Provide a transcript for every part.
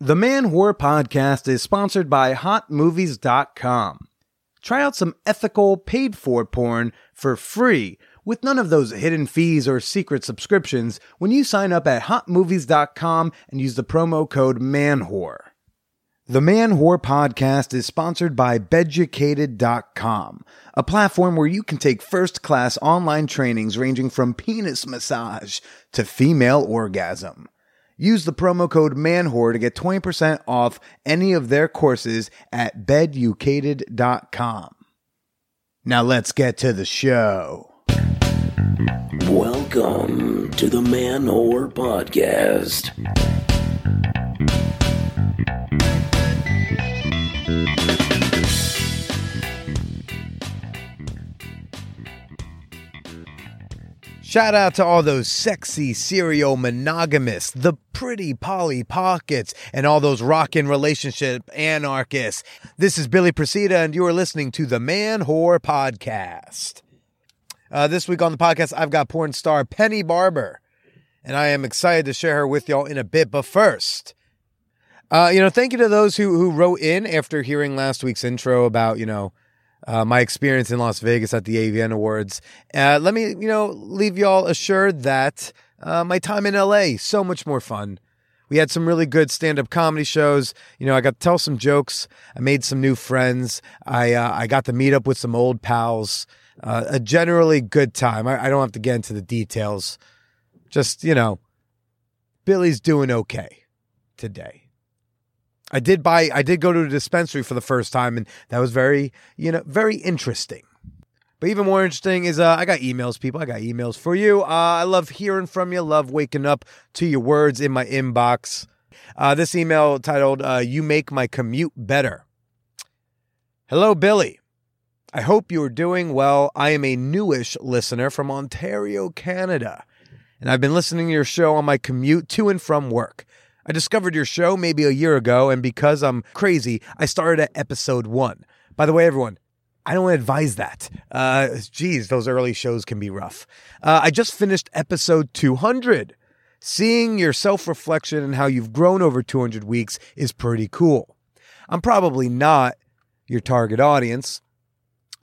The Man Whore podcast is sponsored by HotMovies.com. Try out some ethical, paid for porn for free with none of those hidden fees or secret subscriptions when you sign up at HotMovies.com and use the promo code MANWHORE. The Man Whore podcast is sponsored by Beducated.com, a platform where you can take first class online trainings ranging from penis massage to female orgasm. Use the promo code MANWHORE to get 20% off any of their courses at Beducated.com. Now let's get to the show. Welcome to the Man Whore Podcast. Shout out to all those sexy serial monogamists, the pretty Polly Pockets, and all those rockin' relationship anarchists. This is Billy Procida, and you are listening to the Man Whore Podcast. Uh, this week on the podcast, I've got porn star Penny Barber, and I am excited to share her with y'all in a bit. But first, uh, you know, thank you to those who who wrote in after hearing last week's intro about you know uh, my experience in Las Vegas at the AVN Awards. Uh, let me, you know, leave y'all assured that uh, my time in LA so much more fun. We had some really good stand-up comedy shows. You know, I got to tell some jokes. I made some new friends. I uh, I got to meet up with some old pals. Uh, a generally good time. I, I don't have to get into the details. Just you know, Billy's doing okay today. I did buy I did go to a dispensary for the first time and that was very, you know, very interesting. But even more interesting is uh, I got emails, people. I got emails for you. Uh, I love hearing from you. Love waking up to your words in my inbox. Uh, this email titled uh, "You Make My Commute Better." Hello, Billy. I hope you are doing well. I am a newish listener from Ontario, Canada, and I've been listening to your show on my commute to and from work. I discovered your show maybe a year ago, and because I'm crazy, I started at episode one. By the way, everyone, I don't advise that. Uh, geez, those early shows can be rough. Uh, I just finished episode 200. Seeing your self reflection and how you've grown over 200 weeks is pretty cool. I'm probably not your target audience.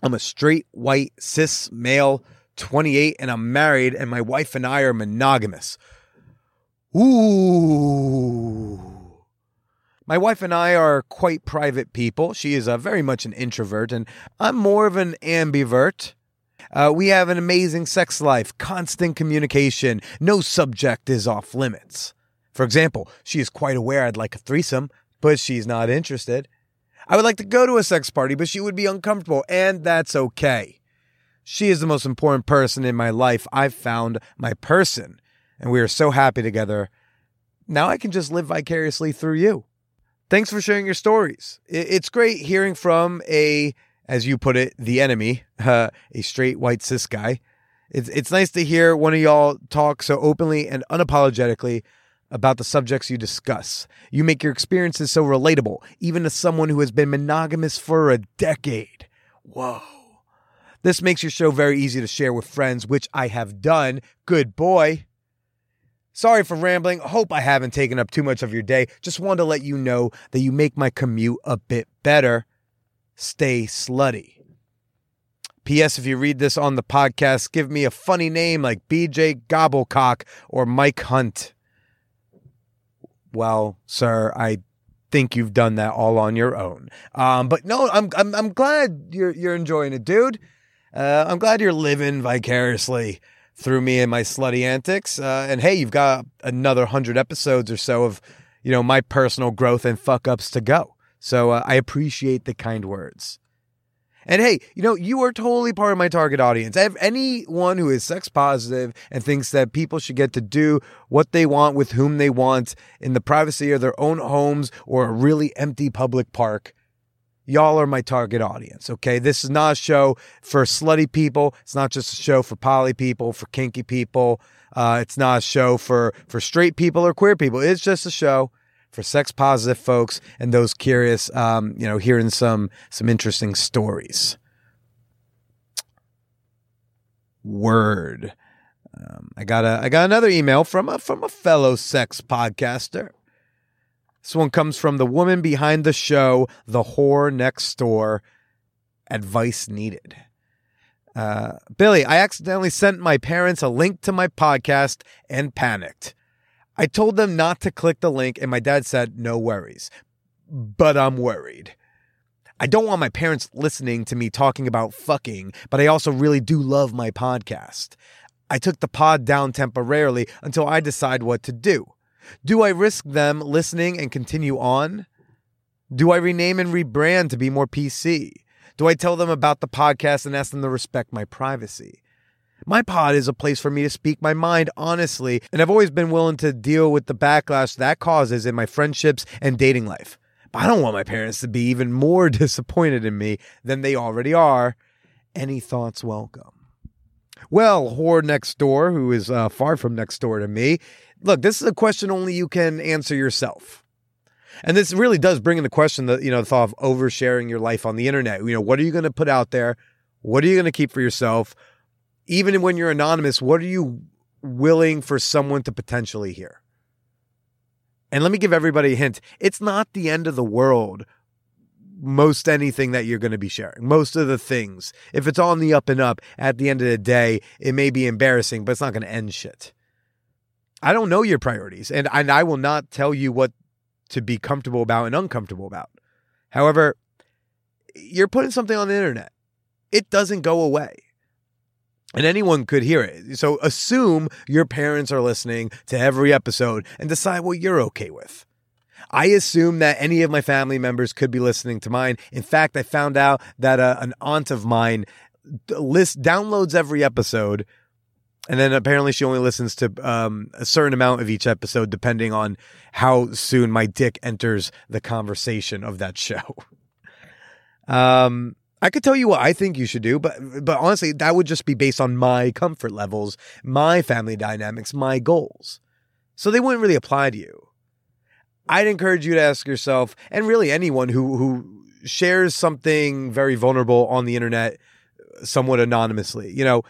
I'm a straight, white, cis male, 28, and I'm married, and my wife and I are monogamous. Ooh. My wife and I are quite private people. She is a very much an introvert, and I'm more of an ambivert. Uh, we have an amazing sex life, constant communication, no subject is off limits. For example, she is quite aware I'd like a threesome, but she's not interested. I would like to go to a sex party, but she would be uncomfortable, and that's okay. She is the most important person in my life. I've found my person, and we are so happy together. Now I can just live vicariously through you. Thanks for sharing your stories. It's great hearing from a, as you put it, the enemy, uh, a straight white cis guy. It's, it's nice to hear one of y'all talk so openly and unapologetically about the subjects you discuss. You make your experiences so relatable, even to someone who has been monogamous for a decade. Whoa. This makes your show very easy to share with friends, which I have done. Good boy. Sorry for rambling. Hope I haven't taken up too much of your day. Just wanted to let you know that you make my commute a bit better. Stay slutty. P.S. If you read this on the podcast, give me a funny name like BJ Gobblecock or Mike Hunt. Well, sir, I think you've done that all on your own. Um, but no, I'm, I'm I'm glad you're you're enjoying it, dude. Uh, I'm glad you're living vicariously through me and my slutty antics. Uh, and hey, you've got another hundred episodes or so of, you know, my personal growth and fuck ups to go. So uh, I appreciate the kind words. And hey, you know, you are totally part of my target audience. Anyone who is sex positive and thinks that people should get to do what they want with whom they want in the privacy of their own homes or a really empty public park Y'all are my target audience, okay? This is not a show for slutty people. It's not just a show for poly people, for kinky people. Uh, it's not a show for, for straight people or queer people. It's just a show for sex positive folks and those curious, um, you know, hearing some, some interesting stories. Word. Um, I got a, I got another email from a, from a fellow sex podcaster. This one comes from the woman behind the show, The Whore Next Door. Advice needed. Uh, Billy, I accidentally sent my parents a link to my podcast and panicked. I told them not to click the link, and my dad said, no worries. But I'm worried. I don't want my parents listening to me talking about fucking, but I also really do love my podcast. I took the pod down temporarily until I decide what to do. Do I risk them listening and continue on? Do I rename and rebrand to be more PC? Do I tell them about the podcast and ask them to respect my privacy? My pod is a place for me to speak my mind honestly, and I've always been willing to deal with the backlash that causes in my friendships and dating life. But I don't want my parents to be even more disappointed in me than they already are. Any thoughts welcome? Well, whore next door, who is uh, far from next door to me, look, this is a question only you can answer yourself. And this really does bring in the question that, you know, the thought of oversharing your life on the internet. You know, what are you going to put out there? What are you going to keep for yourself? Even when you're anonymous, what are you willing for someone to potentially hear? And let me give everybody a hint it's not the end of the world. Most anything that you're going to be sharing, most of the things, if it's on the up and up, at the end of the day, it may be embarrassing, but it's not going to end shit. I don't know your priorities, and, and I will not tell you what to be comfortable about and uncomfortable about. However, you're putting something on the internet, it doesn't go away. And anyone could hear it. So assume your parents are listening to every episode and decide what you're okay with. I assume that any of my family members could be listening to mine. In fact, I found out that uh, an aunt of mine list downloads every episode and then apparently she only listens to um, a certain amount of each episode depending on how soon my dick enters the conversation of that show. Um, i could tell you what i think you should do but but honestly that would just be based on my comfort levels my family dynamics my goals. So they wouldn't really apply to you. I'd encourage you to ask yourself and really anyone who who shares something very vulnerable on the internet somewhat anonymously you know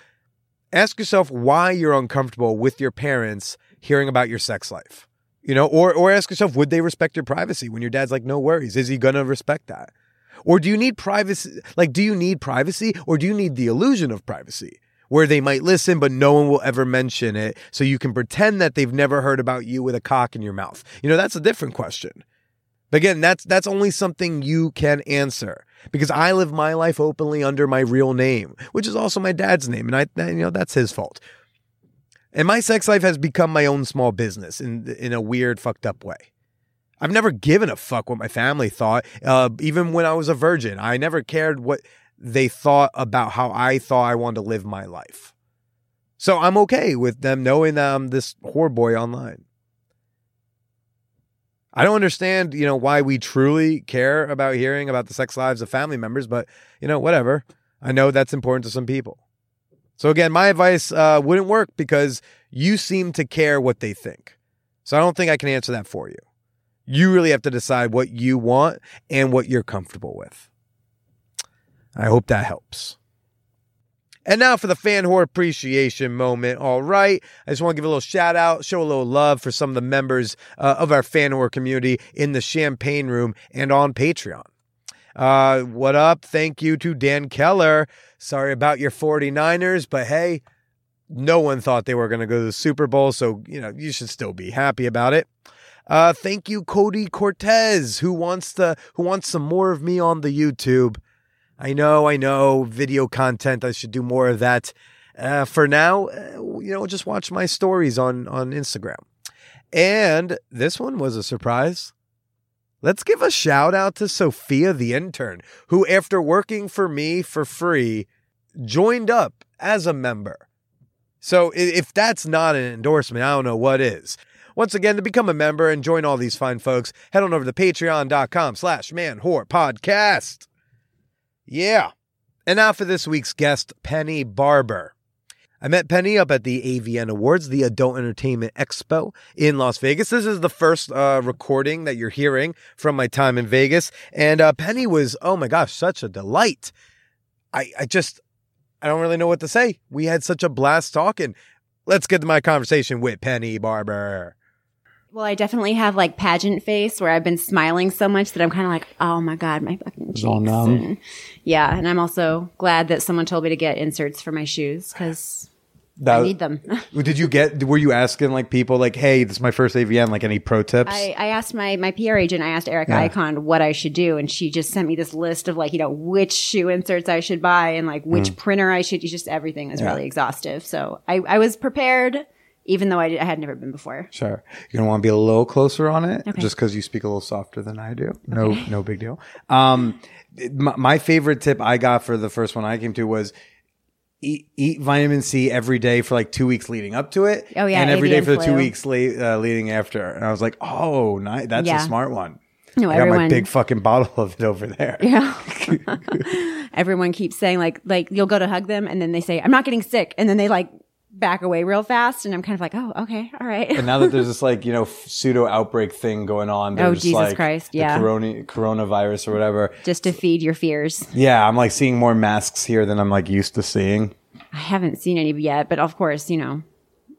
ask yourself why you're uncomfortable with your parents hearing about your sex life. You know, or or ask yourself, would they respect your privacy when your dad's like, no worries? Is he gonna respect that? Or do you need privacy? Like, do you need privacy or do you need the illusion of privacy where they might listen, but no one will ever mention it? So you can pretend that they've never heard about you with a cock in your mouth. You know, that's a different question. Again, that's that's only something you can answer because I live my life openly under my real name, which is also my dad's name, and I you know that's his fault. And my sex life has become my own small business in in a weird, fucked up way. I've never given a fuck what my family thought, uh, even when I was a virgin. I never cared what they thought about how I thought I wanted to live my life. So I'm okay with them knowing that I'm this whore boy online. I don't understand, you know, why we truly care about hearing about the sex lives of family members, but you know, whatever. I know that's important to some people. So again, my advice uh, wouldn't work because you seem to care what they think. So I don't think I can answer that for you. You really have to decide what you want and what you're comfortable with. I hope that helps. And now for the fan whore appreciation moment. All right. I just want to give a little shout out, show a little love for some of the members uh, of our fan whore community in the champagne room and on Patreon. Uh, what up? Thank you to Dan Keller. Sorry about your 49ers, but hey, no one thought they were going to go to the Super Bowl. So, you know, you should still be happy about it. Uh, thank you, Cody Cortez, who wants to, who wants some more of me on the YouTube. I know, I know, video content. I should do more of that. Uh, for now, uh, you know, just watch my stories on on Instagram. And this one was a surprise. Let's give a shout out to Sophia the intern, who, after working for me for free, joined up as a member. So if that's not an endorsement, I don't know what is. Once again, to become a member and join all these fine folks, head on over to patreon.com slash man whore podcast. Yeah. And now for this week's guest, Penny Barber. I met Penny up at the AVN Awards, the Adult Entertainment Expo in Las Vegas. This is the first uh, recording that you're hearing from my time in Vegas. And uh, Penny was, oh my gosh, such a delight. I, I just, I don't really know what to say. We had such a blast talking. Let's get to my conversation with Penny Barber. Well, I definitely have like pageant face where I've been smiling so much that I'm kind of like, oh my god, my fucking cheeks. all numb. And- yeah, and I'm also glad that someone told me to get inserts for my shoes because That- I need them. Did you get? Were you asking like people like, "Hey, this is my first AVN. Like, any pro tips?" I, I asked my my PR agent, I asked Erica Yeah. Icon what I should do, and she just sent me this list of like you know which shoe inserts I should buy and like which printer I should. Just everything is Mm. Yeah. really exhaustive. So I I was prepared, even though I, did, I had never been before. Sure. You're gonna want to be a little closer on it, Okay. just because you speak a little softer than I do. No, no big deal. Um, my, my favorite tip I got for the first one I came to was eat, eat vitamin C every day for like two weeks leading up to it. Oh, yeah, and every day for the two weeks late, uh, leading after. And I was like, oh, nice. That's Yeah. a smart one. No, I got my big fucking bottle of it over there. Yeah. Everyone keeps saying like like you'll go to hug them and then they say I'm not getting sick and then they like back away real fast and I'm kind of like oh okay all right. And now that there's this like you know pseudo outbreak thing going on, Oh, Jesus like Christ, the yeah. corona, coronavirus or whatever. Just to feed your fears. Yeah, I'm like seeing more masks here than I'm like used to seeing. I haven't seen any yet, but of course, you know,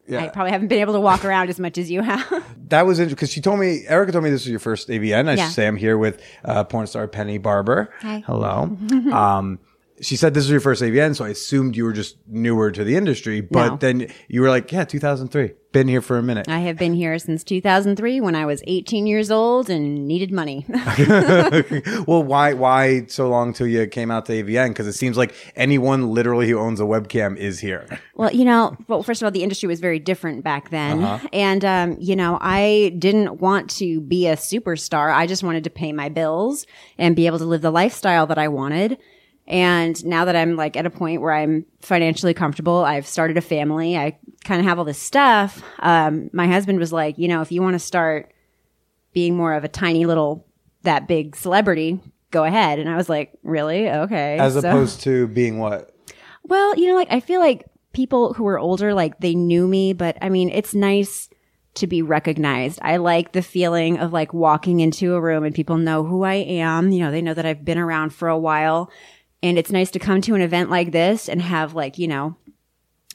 Yeah, I probably haven't been able to walk around as much as you have. that was interesting because she told me Erica told me this was your first AVN. I Yeah. should say I'm here with uh, porn star Penny Barber. Hi. Hello. um, she said this was your first AVN, so I assumed you were just newer to the industry. But No. then you were like, yeah, 2003. Been here for a minute. I have been here since 2003 when I was 18 years old and needed money. well, why why so long till you came out to AVN? Because it seems like anyone literally who owns a webcam is here. Well, you know, well, first of all, the industry was very different back then. And, um, you know, I didn't want to be a superstar. I just wanted to pay my bills and be able to live the lifestyle that I wanted. And now that I'm like at a point where I'm financially comfortable, I've started a family, I kind of have all this stuff. Um, my husband was like, you know, if you want to start being more of a tiny little, that big celebrity, go ahead. And I was like, really? Okay. As So- opposed to being what? well, you know, like I feel like people who are older, like they knew me, but I mean, it's nice to be recognized. I like the feeling of like walking into a room and people know who I am. You know, they know that I've been around for a while. And it's nice to come to an event like this and have like, you know,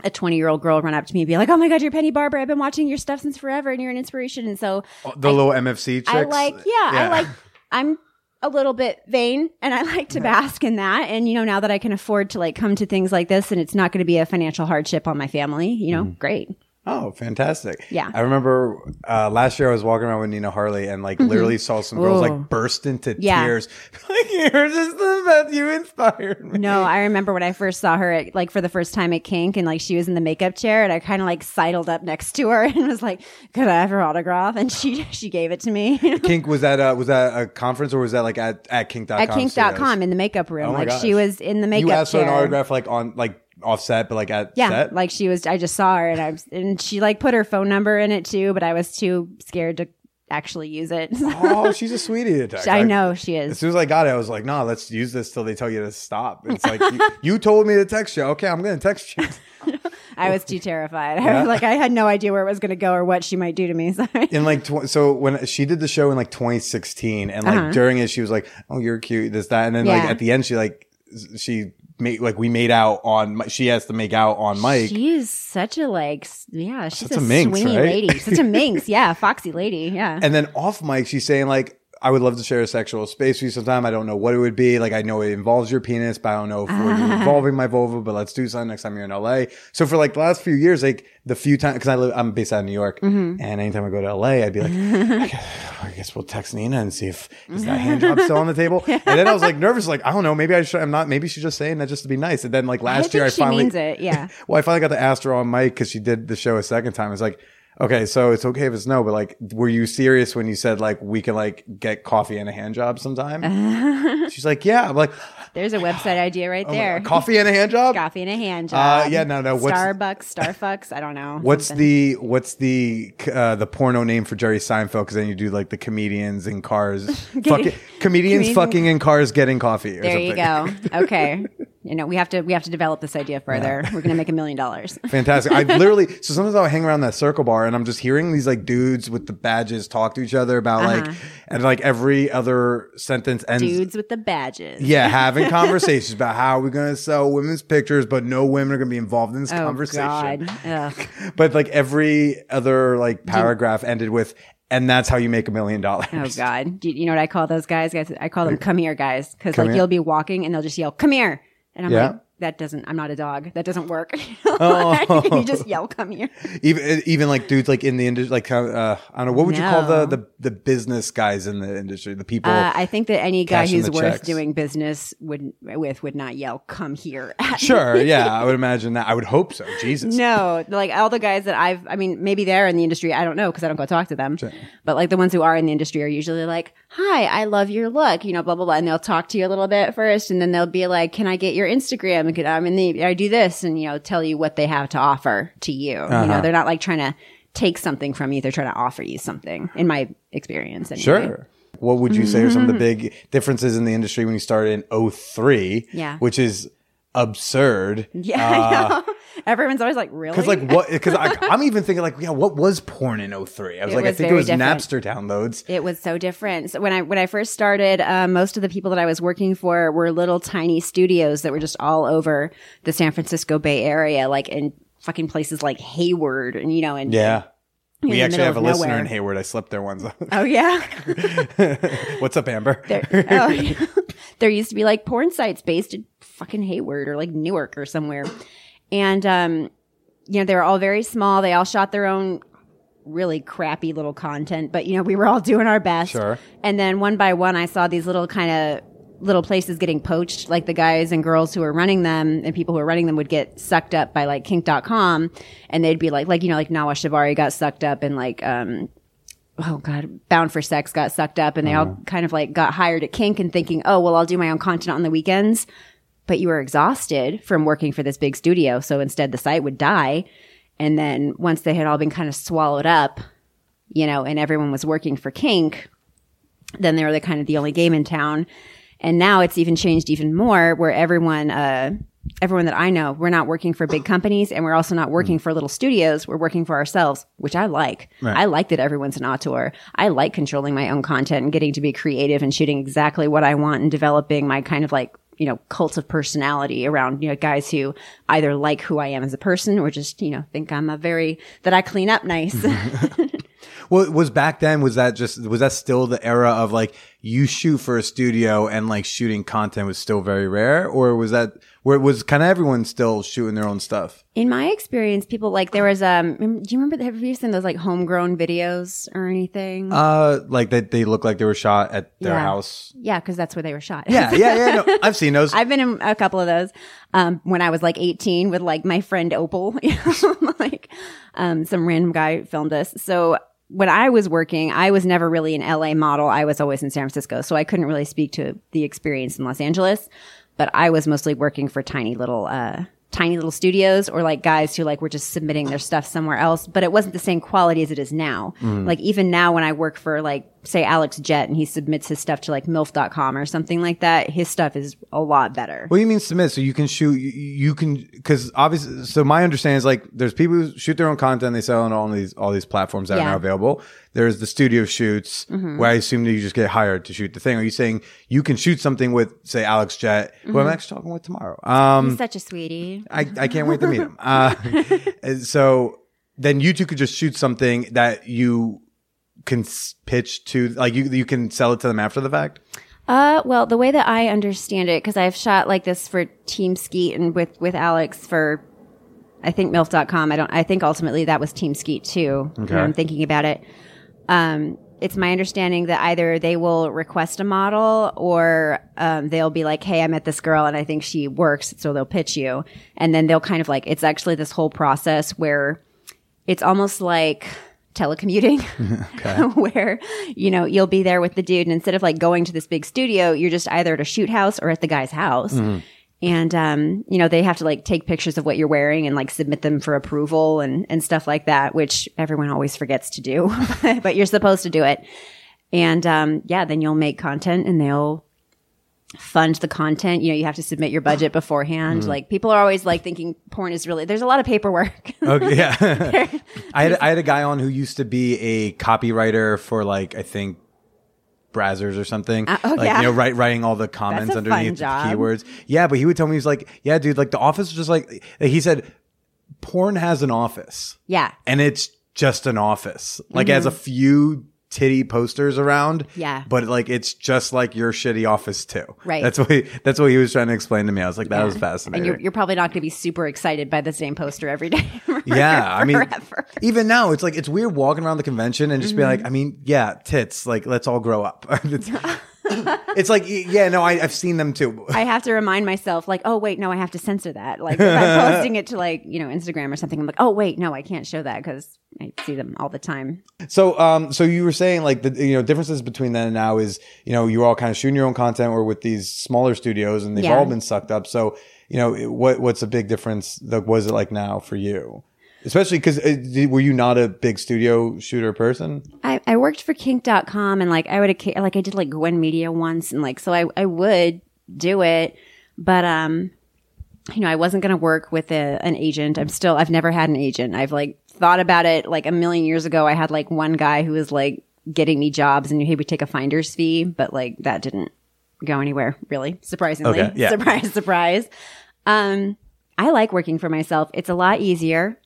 a 20 year old girl run up to me and be like, Oh my God, you're Penny Barber. I've been watching your stuff since forever and you're an inspiration. And so oh, The little MFC chicks. I like, yeah, I like, I'm a little bit vain and I like to bask in that. And, you know, now that I can afford to like come to things like this and it's not going to be a financial hardship on my family, you know, mm-hmm. great. Oh, fantastic. Yeah. I remember uh, last year I was walking around with Nina Hartley and like literally saw some girls Mm-hmm. Ooh. like burst into Yeah. tears. like, you're just the best. You inspired me. No, I remember when I first saw her at, like for the first time at Kink and like she was in the makeup chair and I kind of like sidled up next to her and was like, could I have her autograph? And she, she gave it to me Kink, was that, uh, was that a conference or was that like at, at kink.com? at kink.com in the makeup room. Oh like she was in the makeup You asked chair. for an autograph like on, like offset, but like at Yeah, set? like she was. I just saw her, and I was, and she like put her phone number in it too, but I was too scared to actually use it. oh, she's a sweetie to text. I know she is. As soon as I got it, I was like, "No, let's use this till they tell you to stop." It's like you, you told me to text you. Okay, I'm to text you. I was too terrified. I was like, I had no idea where it was going to go or what she might do to me. Sorry. in like tw- so when she did the show in like 2016 and like Uh-huh. during it she was like oh you're cute this that and then like at the end she like she made like we made out on she has to make out on mic. She is such a like, yeah, she's Such a, a minx, swingy right? lady, such a minx. Yeah, foxy lady. Yeah. and then off mic, she's saying like I would love to share a sexual space with you sometime. I don't know what it would be. Like, I know it involves your penis, but I don't know if we're involving my vulva, but let's do something next time you're in LA. So for like the last few years, like the few times, cause I live, I'm based out of New York Mm-hmm. and anytime I go to LA, I'd be like, I guess, I guess we'll text Nina and see if is that hand job still on the table. And then I was like nervous, like, I don't know, maybe I should, I'm not, maybe she's just saying that just to be nice. And then like last think year, I finally, means it. Yeah. well, I finally got to ask her on mic because she did the show a second time. It's like, okay, so it's okay if it's no, but like, were you serious when you said like we can like get coffee and a hand job sometime? She's like, yeah. I'm like, There's a website idea right oh there. Coffee and a hand job. Coffee and a hand job. Uh, yeah, no, no, what's- Starbucks, Starfucks. I don't know. What's something. the what's the uh, the porno name for Jerry Seinfeld? Because then you do like the comedians in cars, fucking, comedians Comedian- fucking in cars getting coffee. Or There you go. Okay. You know, we have to we have to develop this idea further. We're gonna make a million dollars. Fantastic. I literally so sometimes I'll hang around that circle bar and I'm just hearing these like dudes with the badges talk to each other about like uh-huh. and like every other sentence ends Dudes with the badges. yeah, having conversations about how we're gonna sell women's pictures, but no women are gonna be involved in this Oh conversation. God. But like every other like paragraph ended with and that's how you make a million dollars. Oh God! You you know what I call those guys? Guys, I call them "come here" guys because like here? you'll be walking and they'll just yell "come here," and I'm Yeah. like, that doesn't. I'm not a dog. That doesn't work. Oh. you just yell "come here." Even even like dudes like in the industry, like uh, I don't know, what would you call the, the the business guys in the industry, the people? Uh, I think that any guy who's worth checks. doing business would with would not yell "come here." at sure, yeah, I would imagine that. I would hope so. Jesus, No, like all the guys that I've, I mean, maybe they're in the industry. I don't know because I don't go talk to them. But like the ones who are in the industry are usually like, hi, I love your look, you know, blah, blah, blah. And they'll talk to you a little bit first. And then they'll be like, can I get your Instagram? And could, I'm in the, I do this and, you know, tell you what they have to offer to you. You Uh-huh. know, they're not like trying to take something from you. They're trying to offer you something in my experience. Anyway. Sure. What would you say are some of the big differences in the industry when you started in 03? Yeah. Which is absurd. Yeah. I know. Everyone's always like, really? Because Uh, like what? Because I'm even thinking like, yeah, what was porn in 03? I was It like, I think it was different. Napster downloads. It was so different. So when I when I first started, uh, most of the people that I was working for were little tiny studios that were just all over the San Francisco Bay Area, like in fucking places like Hayward, and you know, and Yeah. in We actually have a of listener in Hayward. I slept there once. Oh yeah, What's up, Amber? there, oh, yeah. there used to be like porn sites based in fucking Hayward or like Newark or somewhere, and um, you know, they were all very small. They all shot their own really crappy little content, but you know, we were all doing our best. Sure. And then one by one, I saw these little kind of little places getting poached. Like the guys and girls who were running them and people who were running them would get sucked up by like kink.com and they'd be like, like, you know, like Nawa Shibari got sucked up and like, um, oh god, Bound for Sex got sucked up and they all kind of like got hired at kink and thinking, oh, well, I'll do my own content on the weekends. But you were exhausted from working for this big studio. So instead the site would die. And then once they had all been kind of swallowed up, you know, and everyone was working for kink, then they were the kind of the only game in town. And now it's even changed even more where everyone, uh, everyone that I know, we're not working for big companies and we're also not working mm. for little studios. We're working for ourselves, which I like. I like that everyone's an auteur. I like controlling my own content and getting to be creative and shooting exactly what I want and developing my kind of like, you know, cult of personality around, you know, guys who either like who I am as a person or just, you know, think I'm a very, that I clean up nice. Well, was back then, was that just, was that still the era of like, you shoot for a studio and like shooting content was still very rare? Or was that, where it was kind of everyone still shooting their own stuff? In my experience, people like there was um. Do you remember? Have you seen those like homegrown videos or anything? Uh, like that they look like they were shot at their Yeah. house. yeah, because that's where they were shot. Yeah, yeah, yeah. No, I've seen those. I've been in a couple of those um, when I was like 18 with like my friend Opal. You know, like um, some random guy filmed us. So when I was working, I was never really an LA model. I was always in San Francisco, so I couldn't really speak to the experience in Los Angeles. But I was mostly working for tiny little. Uh, tiny little studios or like guys who like were just submitting their stuff somewhere else but it wasn't the same quality as it is now like even now when i work for like say alex jett and he submits his stuff to like milf.com or something like that his stuff is a lot better What do you mean submit? So you can shoot, you, you can, because obviously, so my understanding is like there's people who shoot their own content, they sell on all these all these platforms that are now available. There's the studio shoots where I assume that you just get hired to shoot the thing. Are you saying you can shoot something with, say, Alex Jett, who I'm actually talking with tomorrow? Um, He's such a sweetie. I, I can't wait to meet him. Uh, so then you two could just shoot something that you can pitch to, like you you can sell it to them after the fact. Uh, well, the way that I understand it, because I've shot like this for Team Skeet and with with Alex for, I think MILF.com. I don't. I think ultimately that was Team Skeet too. Okay. I'm thinking about it. Um, it's my understanding that either they will request a model or um, they'll be like, "Hey, I met this girl and I think she works," so they'll pitch you, and then they'll kind of like it's actually this whole process where it's almost like telecommuting where you know you'll be there with the dude and instead of like going to this big studio you're just either at a shoot house or at the guy's house. And um you know they have to like take pictures of what you're wearing and like submit them for approval and and stuff like that which everyone always forgets to do but you're supposed to do it. And um yeah then you'll make content and they'll fund the content you know you have to submit your budget beforehand like people are always like thinking porn is really there's a lot of paperwork Okay, yeah. I had I had a guy on who used to be a copywriter for like I think Brazzers or something. Uh, oh, like yeah. you know, write, writing all the comments That's a fun underneath the keywords. Yeah, but he would tell me he was like, "Yeah, dude, like the office is just like he said, porn has an office, yeah and it's just an office. Like it has a few titty posters around. Yeah. But like it's just like your shitty office too. Right. That's what he, that's what he was trying to explain to me. I was like, that was And fascinating. you're, you're probably not going to be super excited by the same poster every day. yeah, I mean, forever. even now, it's like it's weird walking around the convention and just be Mm-hmm. like, I mean, yeah, tits, like let's all grow up. it's, like, yeah, no, I, I've seen them too. I have to remind myself, like, oh wait, no, I have to censor that. Like, if I'm posting it to like you know Instagram or something, I'm like, oh wait, no, I can't show that because I see them all the time. So, um, so you were saying like the you know differences between then and now is you know you're all kind of shooting your own content or with these smaller studios and they've Yeah. all been sucked up. So, you know, what what's a big difference? Like, what is it like now for you? Especially because uh, were you not a big studio shooter person? I, I worked for kink.com and like I would like I did like Gwen Media once and like so I, I would do it but um you know I wasn't going to work with a, an agent. I'm still I've never had an agent. I've like thought about it like a million years ago. I had like one guy who was like getting me jobs and he would take a finder's fee but like that didn't go anywhere really surprisingly. Okay, yeah. surprise surprise. Um I like working for myself. It's a lot easier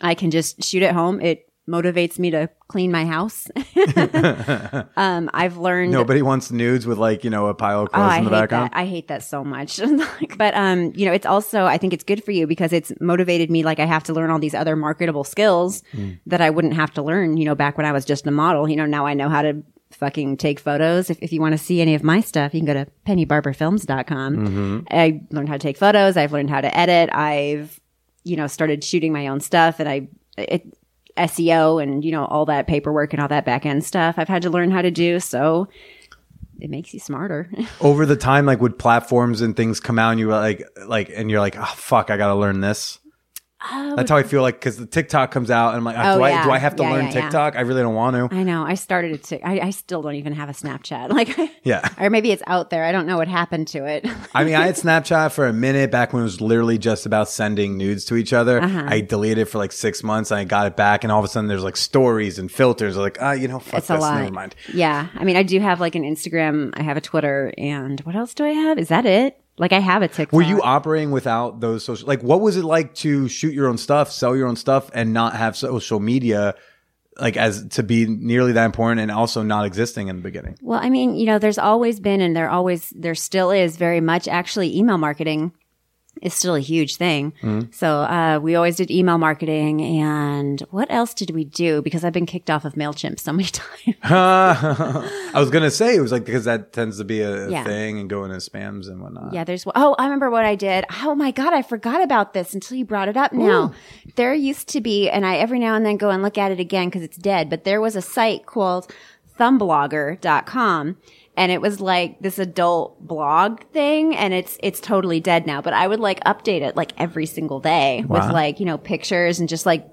I can just shoot at home. It motivates me to clean my house. um, I've learned. Nobody wants nudes with like you know a pile of Oh, clothes I in the background. that. I hate that so much. but um, you know, it's also I think it's good for you because it's motivated me. Like I have to learn all these other marketable skills Mm. that I wouldn't have to learn. You know, back when I was just a model. You know, now I know how to fucking take photos. If, if you want to see any of my stuff, you can go to pennybarberfilms.com. Mm-hmm. I learned how to take photos. I've learned how to edit. I've you know started shooting my own stuff, and I it, SEO and you know all that paperwork and all that back end stuff. I've had to learn how to do so. It makes you smarter. Over the time, like would platforms and things come out, and you were like, like, and you're like, oh fuck, I gotta learn this. That's how I feel like because the TikTok comes out, and I'm like, Oh, do I yeah. do I have to Yeah, learn yeah. TikTok? I really don't want to. I know. I started it. To, I, I still don't even have a Snapchat. Like, Yeah. or maybe it's out there. I don't know what happened to it. I mean, I had Snapchat for a minute back when it was literally just about sending nudes to each other. Uh-huh. I deleted it for like six months and I got it back. And all of a sudden there's like stories and filters. I'm like, ah, you know, fuck it's a this. lot. Never mind. Yeah. I mean, I do have like an Instagram. I have a Twitter, and what else do I have? Is that it? Like, I have a TikTok. Were you operating without those social? Like, what was it like to shoot your own stuff, sell your own stuff, and not have social media, like as to be nearly that important, and also not existing in the beginning? Well, I mean, you know, there's always been, and there always, there still is very much actually email marketing is still a huge thing. Mm-hmm. So, uh, we always did email marketing. And what else did we do? Because I've been kicked off of MailChimp so many times. I was gonna say it was like because that tends to be a Yeah. thing and go into spams and whatnot. Yeah, there's oh, I remember what I did. Oh my god, I forgot about this until you brought it up now. There used to be and I every now and then go and look at it again cuz it's dead, but there was a site called thumblogger.com and it was like this adult blog thing and it's it's totally dead now, but I would like update it like every single day with like, you know, pictures and just like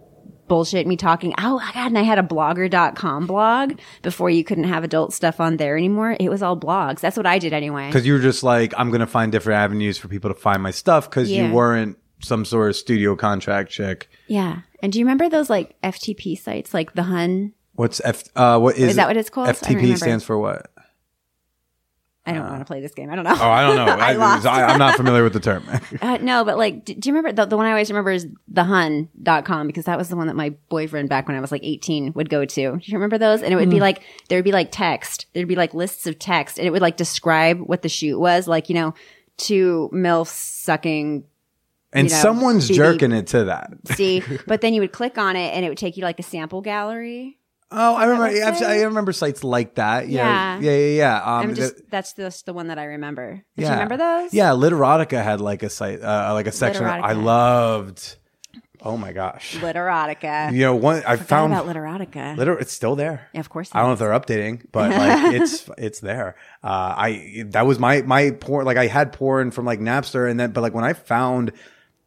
bullshit me talking. Oh my god, and I had a blogger.com blog before you couldn't have adult stuff on there anymore. It was all blogs. That's what I did anyway. Because you were just like, I'm gonna find different avenues for people to find my stuff because Yeah. you weren't some sort of studio contract chick. Yeah. And do you remember those like FTP sites, like the Hun? What's F? Uh, what is, Is that what it's called? FTP stands for what? I don't want to play this game. I don't know. Oh, I don't know. I. I, am not familiar with the term. Uh, no, but like, do, do you remember the, the one I always remember is thehun.com because that was the one that my boyfriend back when I was like 18 would go to. Do you remember those? And it would be like, there would be like text. There'd be like lists of text and it would like describe what the shoot was. Like, you know, two MILFs sucking and You know, someone's jerking it to that. See, but then you would click on it and it would take you to like a sample gallery. Oh, I remember. yeah, I remember sites like that. Know, Yeah. yeah, yeah, yeah. Um, just, that's just the one that I remember. Do yeah. you remember those? Yeah, Literotica had like a site, uh, like a section I loved. Oh my gosh. Literotica. You know, one I Forgot found about Literotica. Liter- it's still there. Yeah, of course. I don't know if they're updating, but like it's it's there. Uh, I that was my my porn. Like I had porn from like Napster, and then but like when I found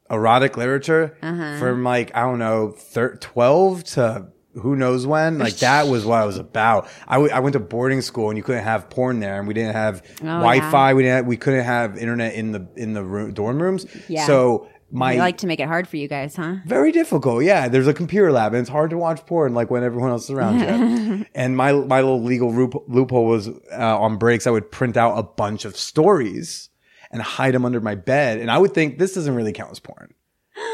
erotic literature Uh-huh. from like I don't know thir- twelve to who knows when, like that was what I was about. I, w- I went to boarding school and you couldn't have porn there, and we didn't have Oh, Wi-Fi. We didn't have, we couldn't have internet in the in the room, dorm rooms. Yeah. So my I like to make it hard for you guys, huh? very difficult. Yeah, there's a computer lab, and it's hard to watch porn like when everyone else is around you. and my my little legal loop- loophole was uh, on breaks. I would print out a bunch of stories and hide them under my bed, and I would think this doesn't really count as porn.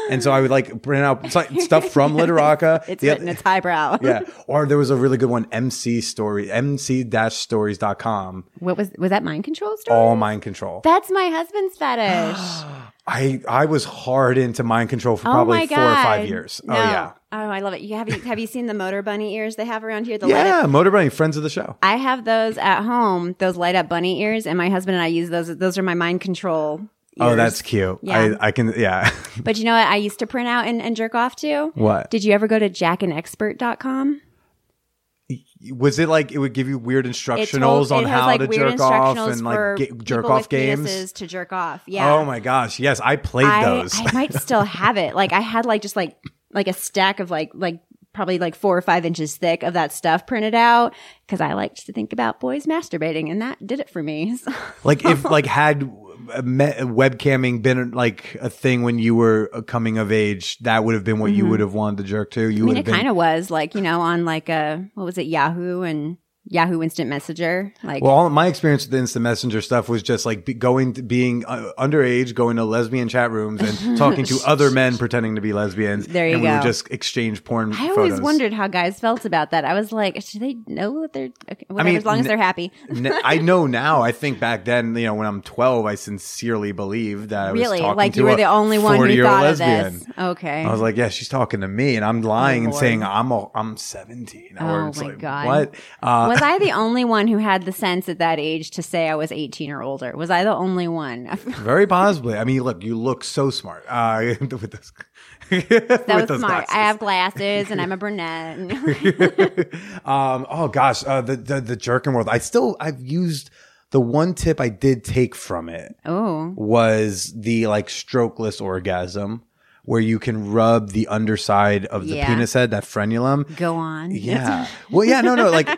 And so I would like print out stuff from Literotica. It's The- written, it's highbrow. yeah. Or there was a really good one, MC Story, mc-stories.com, What was was that mind control story? all mind control. That's my husband's fetish. I I was hard into mind control for oh probably four or five years. Oh, no. Oh yeah. Oh, I love it. You have you have you seen the motor bunny ears they have around here? The Yeah, up- Motor Bunny, friends of the show. I have those at home. Those light up bunny ears, and my husband and I use those. Those are my mind control. Oh, that's cute. Yeah. I, I can, yeah. But you know what? I used to print out and, and jerk off to. What? Did you ever go to jackandexpert.com? Was it like it would give you weird instructionals told- on how like, to jerk off and like ga- jerk off games? to jerk off. Yeah. Oh my gosh. Yes, I played I, those. I might still have it. Like I had like just like like a stack of like like probably like four or five inches thick of that stuff printed out because I liked to think about boys masturbating, and that did it for me. So- like if like had webcamming been like a thing when you were uh, coming of age, that would have been what you would have wanted to jerk to. You Mm-hmm. I mean, it kind of was like you know on like a what was it Yahoo and Yahoo Instant Messenger like. well, all, my experience with the instant messenger stuff was just like be, going to being uh, underage, going to lesbian chat rooms and talking to other men pretending to be lesbians. There you and we would just exchange porn. I always wondered how guys felt about that. I was like, do they know that they're okay, whatever, mean, as long as they're happy? N- I know now. I think back then, you know, when I'm 12, I sincerely believed that I was really, talking like to you were a the only one who 40-year-old thought lesbian. of this. Okay. I was like, yeah, she's talking to me, and I'm lying and Lord. saying I'm a, I'm 17. Oh my like, God. what? Uh, was I the only one who had the sense at that age to say I was 18 or older? Was I the only one? very possibly. I mean, look, you look so smart uh, with. That was smart. I have glasses and I'm a brunette. um, oh gosh, uh, the the the jerkin world. I still I've used the one tip I did take from it oh, was the like strokeless orgasm, where you can rub the underside of the Yeah. penis head, that frenulum. go on. Yeah. well, yeah, no, no, like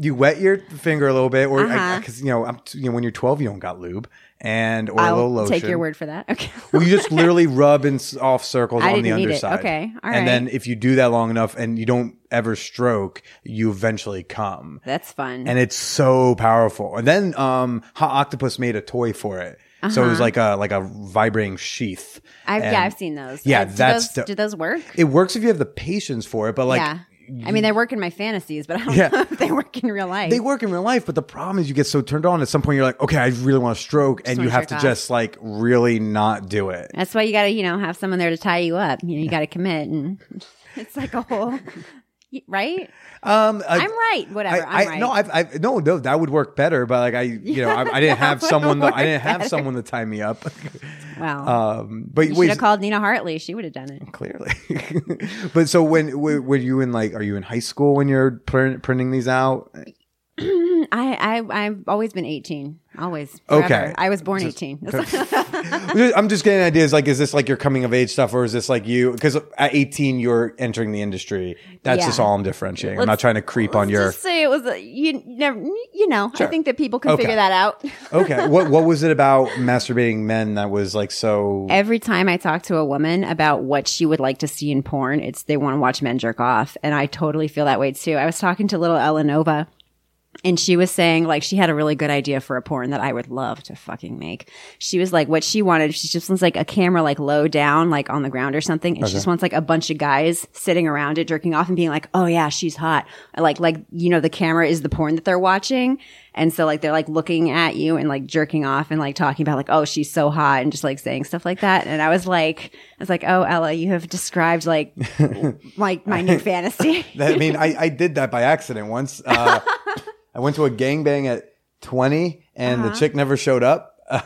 you wet your finger a little bit, or Uh-huh. because you know, I'm, you know, when you're 12, you don't got lube and or a little I'll lotion. take your word for that. Okay. Well, you just literally rub in off circles I on the underside. Okay. All and then if you do that long enough and you don't ever stroke, you eventually come. That's fun. And it's so powerful. And then um Hot Octopuss made a toy for it. So it was like a like a vibrating sheath. Uh-huh. I've, And yeah, I've seen those. Yeah, do that's those, do those work? It works if you have the patience for it, but like yeah. I mean, they work in my fantasies, but I don't Yeah. know if they work in real life. they work in real life, but the problem is you get so turned on at some point you're like, okay, I really want to stroke, and you have to off. just like really not do it. That's why you got to, you know, have someone there to tie you up. You know, you got to commit, and it's like a whole, right? Um, I, I'm right. Whatever. I, I'm I, right. No, I've, I've, no, no, that would work better. But like I, you know, I, I didn't have someone. I didn't have better. someone to tie me up. wow. um, but you should have called Nina Hartley. She would have done it. clearly. but so when were, were you in like? Are you in high school when you're print, printing these out? I, I, I've always been 18. Always. Okay. Forever. I was born 18. I'm just getting ideas. Like, is this like your coming of age stuff, or is this like you? Because at 18, you're entering the industry. That's Yeah. just all I'm differentiating. I'm not trying to creep on Let's your. Just say it was, a, you never, you know, Sure. I think that people can Okay. figure that out. okay, what what was it about masturbating men that was like so? Every time I talk to a woman about what she would like to see in porn, it's they want to watch men jerk off. And I totally feel that way too. I was talking to little Ella Nova and she was saying like she had a really good idea for a porn that I would love to fucking make. She was like what she wanted, she just wants like a camera like low down, like on the ground or something. And she just wants like a bunch of guys sitting around it, jerking off and being like, Oh yeah, she's hot. Like, like, you know, the camera is the porn that they're watching. And so like they're like looking at you and like jerking off and like talking about like, oh, she's so hot and just like saying stuff like that. And I was like, I was like, oh, Ella, you have described like, like my new fantasy. I mean, I, I did that by accident once. Uh, I went to a gangbang at 20, and Uh-huh. the chick never showed up.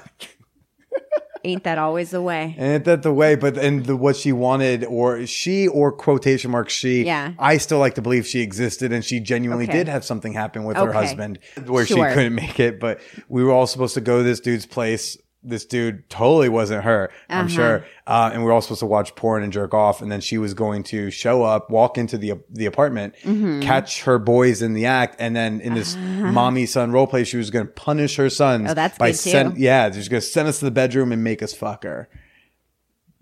Ain't that always the way? Ain't that the way, but and the, what she wanted, or she, or quotation marks she. Yeah. I still like to believe she existed, and she genuinely Okay. did have something happen with her husband, where Sure. she couldn't make it. But we were all supposed to go to this dude's place. This dude totally wasn't her, I'm Uh-huh. sure. Uh, and we were all supposed to watch porn and jerk off. And then she was going to show up, walk into the the apartment, Mm-hmm. catch her boys in the act, and then in this mommy son role play, she was going to punish her sons. Oh, that's by good, too. send- yeah, she's going to send us to the bedroom and make us fuck her.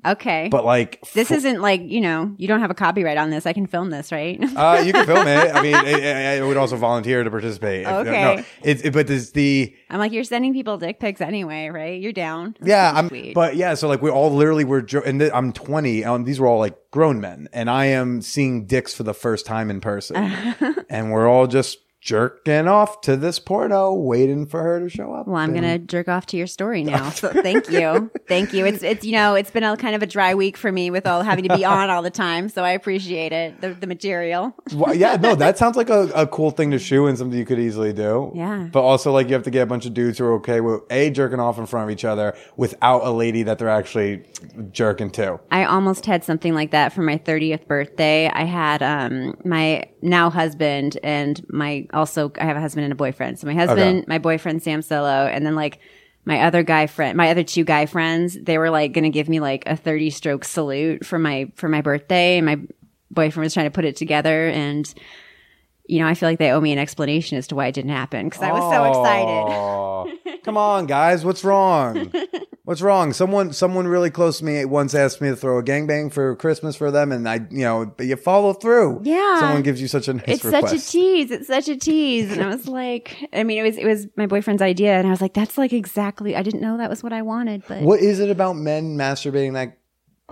Okay. But like, this fo- isn't like, you know, you don't have a copyright on this. I can film this, right? Uh, you can film it. I mean, I, I would also volunteer to participate. Okay. No, it's it, but this the I'm like, you're sending people dick pics anyway, right? You're down. yeah. I'm but yeah. So like we all literally were. Jo- and th- I'm 20. Um, these were all like grown men, and I am seeing dicks for the first time in person, and we're all just jerking off to this porno, waiting for her to show up. Well, I'm gonna jerk off to your story now. So thank you, thank you. It's it's you know it's been a kind of a dry week for me with all having to be on all the time, so I appreciate it. The the material. Well, yeah, no, that sounds like a, a cool thing to shoe and something you could easily do. Yeah. But also, like, you have to get a bunch of dudes who are okay with A, jerking off in front of each other without a lady that they're actually jerking to. I almost had something like that for my 30th birthday. I had um my now husband and my also I have a husband and a boyfriend. So my husband, Okay. my boyfriend Sam Solo, and then like my other guy friend, my other two guy friends, they were like going to give me like a 30 stroke salute for my for my birthday and my boyfriend was trying to put it together and you know, I feel like they owe me an explanation as to why it didn't happen because I was so excited. excited. Come on, guys, what's wrong? What's wrong? Someone, someone really close to me once asked me to throw a gangbang for Christmas for them, and I, you know, but you follow through. Yeah. Someone gives you such a nice it's request. such a tease. It's such a tease. And I was like, I mean, it was it was my boyfriend's idea, and I was like, that's like exactly. I didn't know that was what I wanted, but What is it about men masturbating that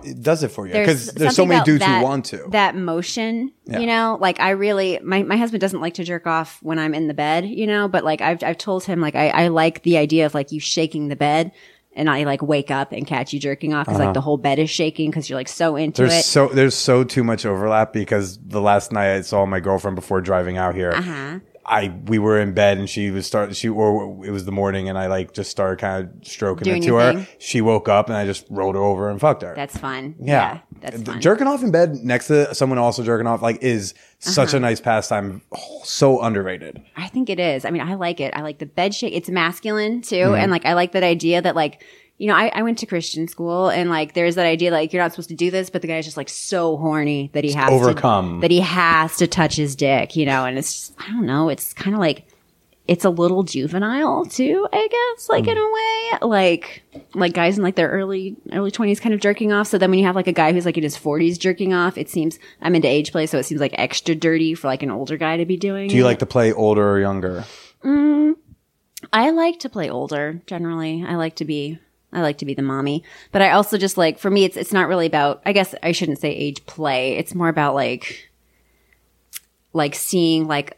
it does it for you? Because there's so many dudes that, who want to. that motion. Yeah. You know, like I really my my husband doesn't like to jerk off when I'm in the bed. You know, but like I've I've told him like I I like the idea of like you shaking the bed. And I like wake up and catch you jerking off because like the whole bed is shaking because you're like so into Uh-huh. There's it. so there's so too much overlap because the last night I saw my girlfriend before driving out here. Uh-huh. I we were in bed and she was start she or it was the morning and I like just started kind of stroking Doing into your her. thing. She woke up and I just rolled her over and fucked her. That's fun. yeah. that's fun. Jerking off in bed next to someone also jerking off like is such Uh-huh. a nice pastime. Oh, so underrated. I think it is. I mean, I like it. I like the bed shake. It's masculine too. Mm-hmm. And like, I like that idea that like, you know, I, I went to Christian school and like, there's that idea like you're not supposed to do this, but the guy's just like so horny that he has overcome. to, that he has to touch his dick, you know, and it's just, I don't know. It's kind of like, it's a little juvenile too, I guess, like in hmm. a way, like, like guys in like their early, early twenties kind of jerking off. So then when you have like a guy who's like in his forties jerking off, it seems, I'm into age play. So it seems like extra dirty for like an older guy to be doing. Do you it. like to play older or younger? Mm, I like to play older generally. I like to be I like to be the mommy. But I also just like for me it's it's not really about I guess I shouldn't say age play. It's more about like like seeing like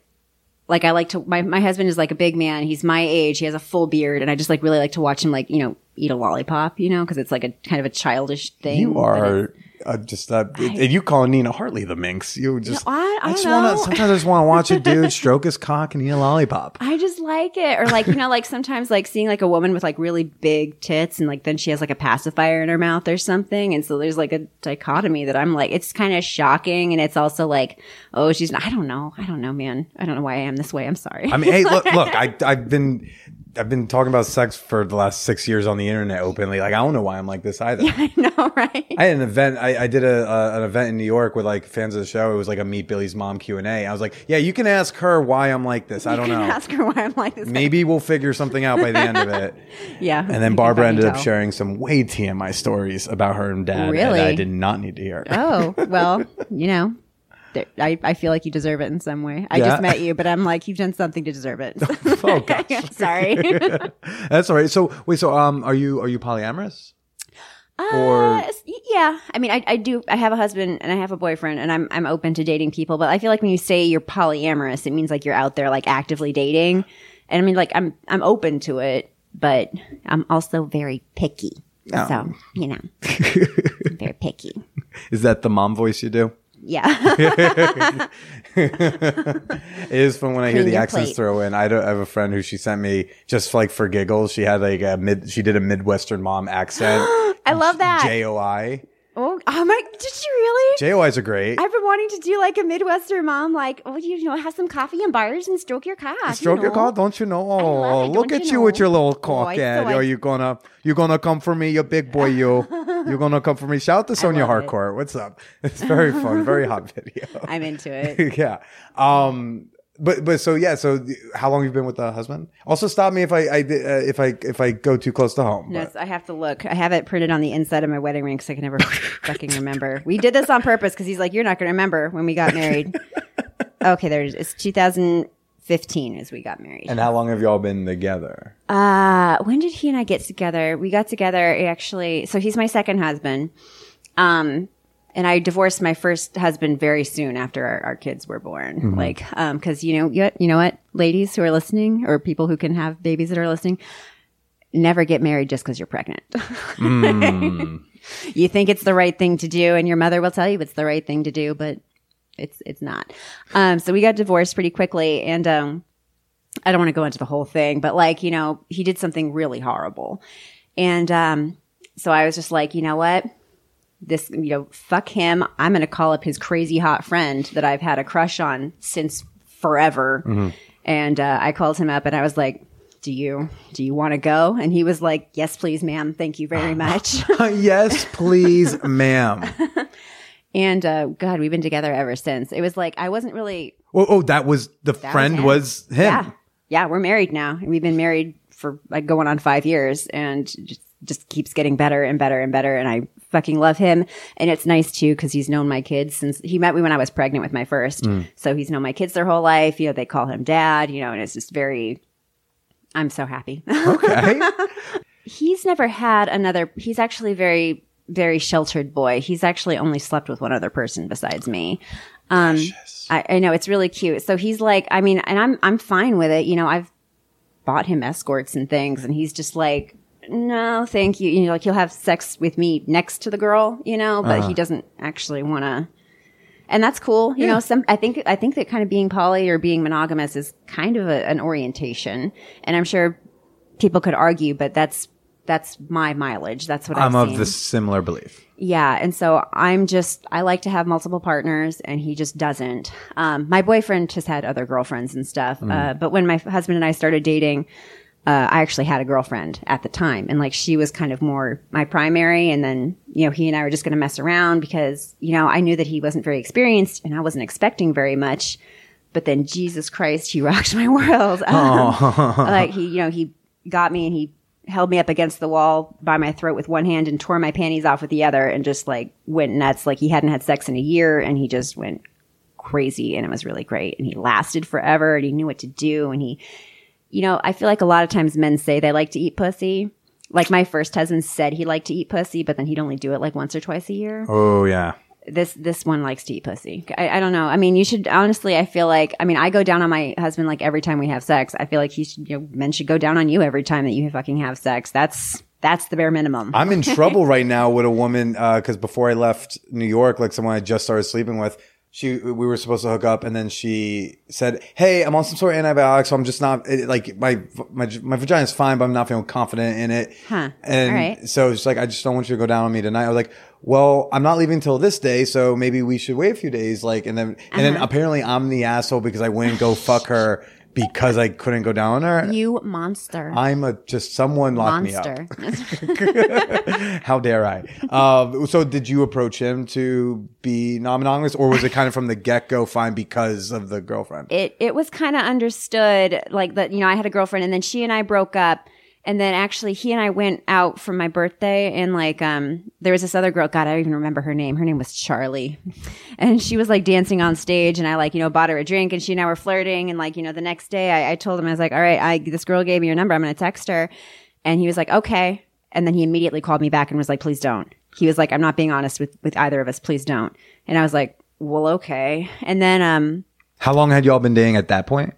like I like to my my husband is like a big man. He's my age. He has a full beard and I just like really like to watch him like, you know, eat a lollipop, you know, because it's like a kind of a childish thing. You are uh, just uh, if you call Nina Hartley the minx, you just I- I just don't want to. know. Sometimes I just want to watch a dude stroke his cock and eat a lollipop. I just like it. Or like, you know, like sometimes like seeing like a woman with like really big tits and like then she has like a pacifier in her mouth or something. And so there's like a dichotomy that I'm like, it's kind of shocking. And it's also like, oh, she's, not. I don't know. I don't know, man. I don't know why I am this way. I'm sorry. I mean, hey, look, look. I I've been I've been talking about sex for the last six years on the internet openly. Like I don't know why I'm like this either. I know, right? I had an event. I, I did a uh, an event in New York with like fans of the show. It was like a Meet Billy's Mom Q and A. I was like, yeah, you can ask her why I'm like this. I don't can know. Ask her why I'm like this. Maybe we'll figure something out by the end of it. Yeah. And then Barbara ended up sharing some way TMI stories about her and dad Really? that I did not need to hear. Oh, well, you know. I, I feel like you deserve it in some way. I Yeah? just met you, but I'm like, you've done something to deserve it. Oh gosh, Sorry. that's all right. So wait, so um, are you are you polyamorous? Or- Uh, yeah, I mean, I, I do. I have a husband and I have a boyfriend, and I'm I'm open to dating people. But I feel like when you say you're polyamorous, it means like you're out there like actively dating. And I mean, like I'm I'm open to it, but I'm also very picky. Oh. So you know, very picky. Is that the mom voice you do? Yeah, It is fun when I hear the accents plate. throw in. I, don't, I have a friend who she sent me just like for giggles. She had like a mid. She did a midwestern mom accent. I love that. J O I. oh, oh my! Did you really? J O I's are great. I've been wanting to do like a Midwestern mom, like, oh, you know, have some coffee and bars and stroke your cock. you Stroke your know? cock, don't you know? Oh, look don't at you you with your little Oh, cock, I- Ed. so Are you gonna you gonna come for me, you big boy? You you gonna come for me? Shout out to Sonia love it. What's up? It's very fun, very hot video. I'm into it. yeah. Um, But but so yeah. So how long have you been with the husband? Also, stop me if I, I uh, if I if I go too close to home. yes but- I have to look. I have it printed on the inside of my wedding ring because I can never fucking remember. We did this on purpose because he's like, "You're not going to remember when we got married." okay, there's it's 2015 as we got married. And how long have y'all been together? Uh, when did he and I get together? We got together actually. So he's my second husband. Um, and I divorced my first husband very soon after our, our kids were born. Like, um, cause you know, you, you know what, ladies who are listening or people who can have babies that are listening, never get married just cause you're pregnant. you think it's the right thing to do and your mother will tell you it's the right thing to do, but it's, it's not. Um, so we got divorced pretty quickly and, um, I don't want to go into the whole thing, but like, you know, he did something really horrible. And um, so I was just like, you know what? This, you know, fuck him. I'm going to call up his crazy hot friend that I've had a crush on since forever. And uh, I called him up and I was like, do you, do you want to go? And he was like, yes, please, ma'am. Thank you very much. yes, please, ma'am. and uh, God, we've been together ever since. It was like, I wasn't really Oh, oh, that was the friend him. was him. Yeah. Yeah, we're married now. We've been married for like going on five years and just, just keeps getting better and better and better. And I fucking love him. And it's nice too because he's known my kids since he met me when I was pregnant with my first. So he's known my kids their whole life. You know, they call him dad, you know, and it's just very, I'm so happy. Okay. he's never had another, he's actually very, very sheltered boy. He's actually only slept with one other person besides me. Um, I, I know it's really cute. So he's like, I mean, and I'm I'm fine with it. You know, I've bought him escorts and things, and he's just like, no, thank you. You know, like he'll have sex with me next to the girl, you know, but he doesn't actually want to. And that's cool. You know, some I think I think that kind of being poly or being monogamous is kind of a, an orientation, and I'm sure people could argue, but that's that's my mileage. That's what I'm I've of the similar belief. Yeah, and so I'm just I like to have multiple partners, and he just doesn't. Um, my boyfriend has had other girlfriends and stuff, uh, but when my husband and I started dating, uh, I actually had a girlfriend at the time, and like she was kind of more my primary, and then you know he and I were just going to mess around because you know I knew that he wasn't very experienced, and I wasn't expecting very much. But then Jesus Christ, he rocked my world. Um, like he, you know, he got me and he held me up against the wall by my throat with one hand and tore my panties off with the other and just like went nuts. Like he hadn't had sex in a year and he just went crazy and it was really great. And he lasted forever and he knew what to do. And he, you know, I feel like a lot of times men say they like to eat pussy. Like my first husband said he liked to eat pussy, but then he'd only do it like once or twice a year Oh yeah. this this one likes to eat pussy. I, I don't know. I mean, you should honestly. I feel like. I mean, I go down on my husband like every time we have sex. I feel like he should. You know, men should go down on you every time that you fucking have sex. That's that's the bare minimum. I'm in trouble right now with a woman uh, because before I left New York, like someone I just started sleeping with, she we were supposed to hook up, and then she said, "Hey, I'm on some sort of antibiotics, so I'm just not it, like my my my vagina's fine, but I'm not feeling confident in it." Huh. And right. so she's like, "I just don't want you to go down on me tonight." I was like. Well, I'm not leaving till this day, so maybe we should wait a few days. Like, and then, and Uh-huh. then apparently I'm the asshole because I wouldn't go fuck her because I couldn't go down her. you monster. I'm a just someone lock me up. monster. How dare I? Um, so, did you approach him to be non-monogamous, or was it kind of from the get-go fine because of the girlfriend? it it was kind of understood like that you know I had a girlfriend and then she and I broke up and then actually he and I went out for my birthday and like um there was this other girl god I don't even remember her name. Her name was Charlie. And she was like dancing on stage and I like you know bought her a drink and she and I were flirting and like you know the next day I, I told him I was like all right I this girl gave me your number. I'm gonna text her. And he was like okay. And then he immediately called me back and was like please don't. He was like I'm not being honest with with either of us. Please don't. And I was like well okay. And then um How long had y'all been dating at that point?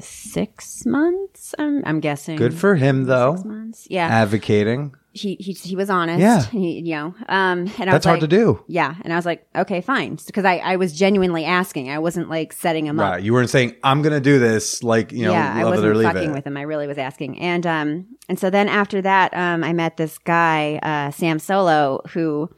Six months. I'm, I'm guessing. Good for him, though. six months. Yeah, Advocating. he, he he was honest. Yeah. he, you know. Um, and I That's hard like, to do. Yeah, and I was like, okay, fine, because I I was genuinely asking. I wasn't like setting him up. You weren't saying, I'm going to do this, like, you know, yeah, I wasn't fucking it. with him. I really was asking, and um, and so then after that, um, I met this guy, uh, Sam Solo, who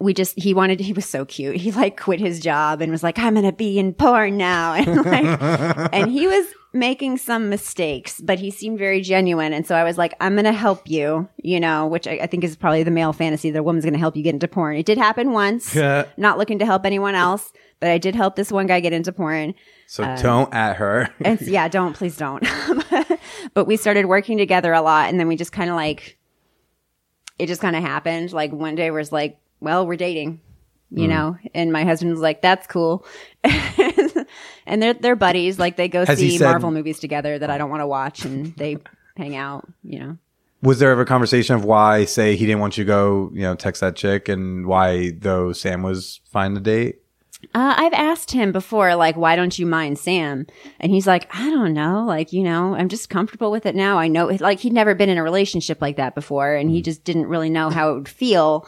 we just he wanted he was so cute. He like quit his job and was like, I'm gonna be in porn now, and like, and he was making some mistakes, but he seemed very genuine. And so I was like, I'm going to help you, you know, which I, I think is probably the male fantasy that a woman's going to help you get into porn. It did happen once, not looking to help anyone else, but I did help this one guy get into porn. So um, don't at her. And yeah, don't, please don't. but we started working together a lot. And then we just kind of like, it just kind of happened. Like one day was like, well, we're dating, you know? And my husband's like, that's cool. and they're, they're buddies. Like they go Has see said- Marvel movies together that I don't want to watch and they hang out, you know? Was there ever a conversation of why, say, he didn't want you to go, you know, text that chick, and why though Sam was fine to date? Uh, I've asked him before, like, why don't you mind Sam? And he's like, I don't know. Like, you know, I'm just comfortable with it now. I know, like, he'd never been in a relationship like that before and he just didn't really know how it would feel.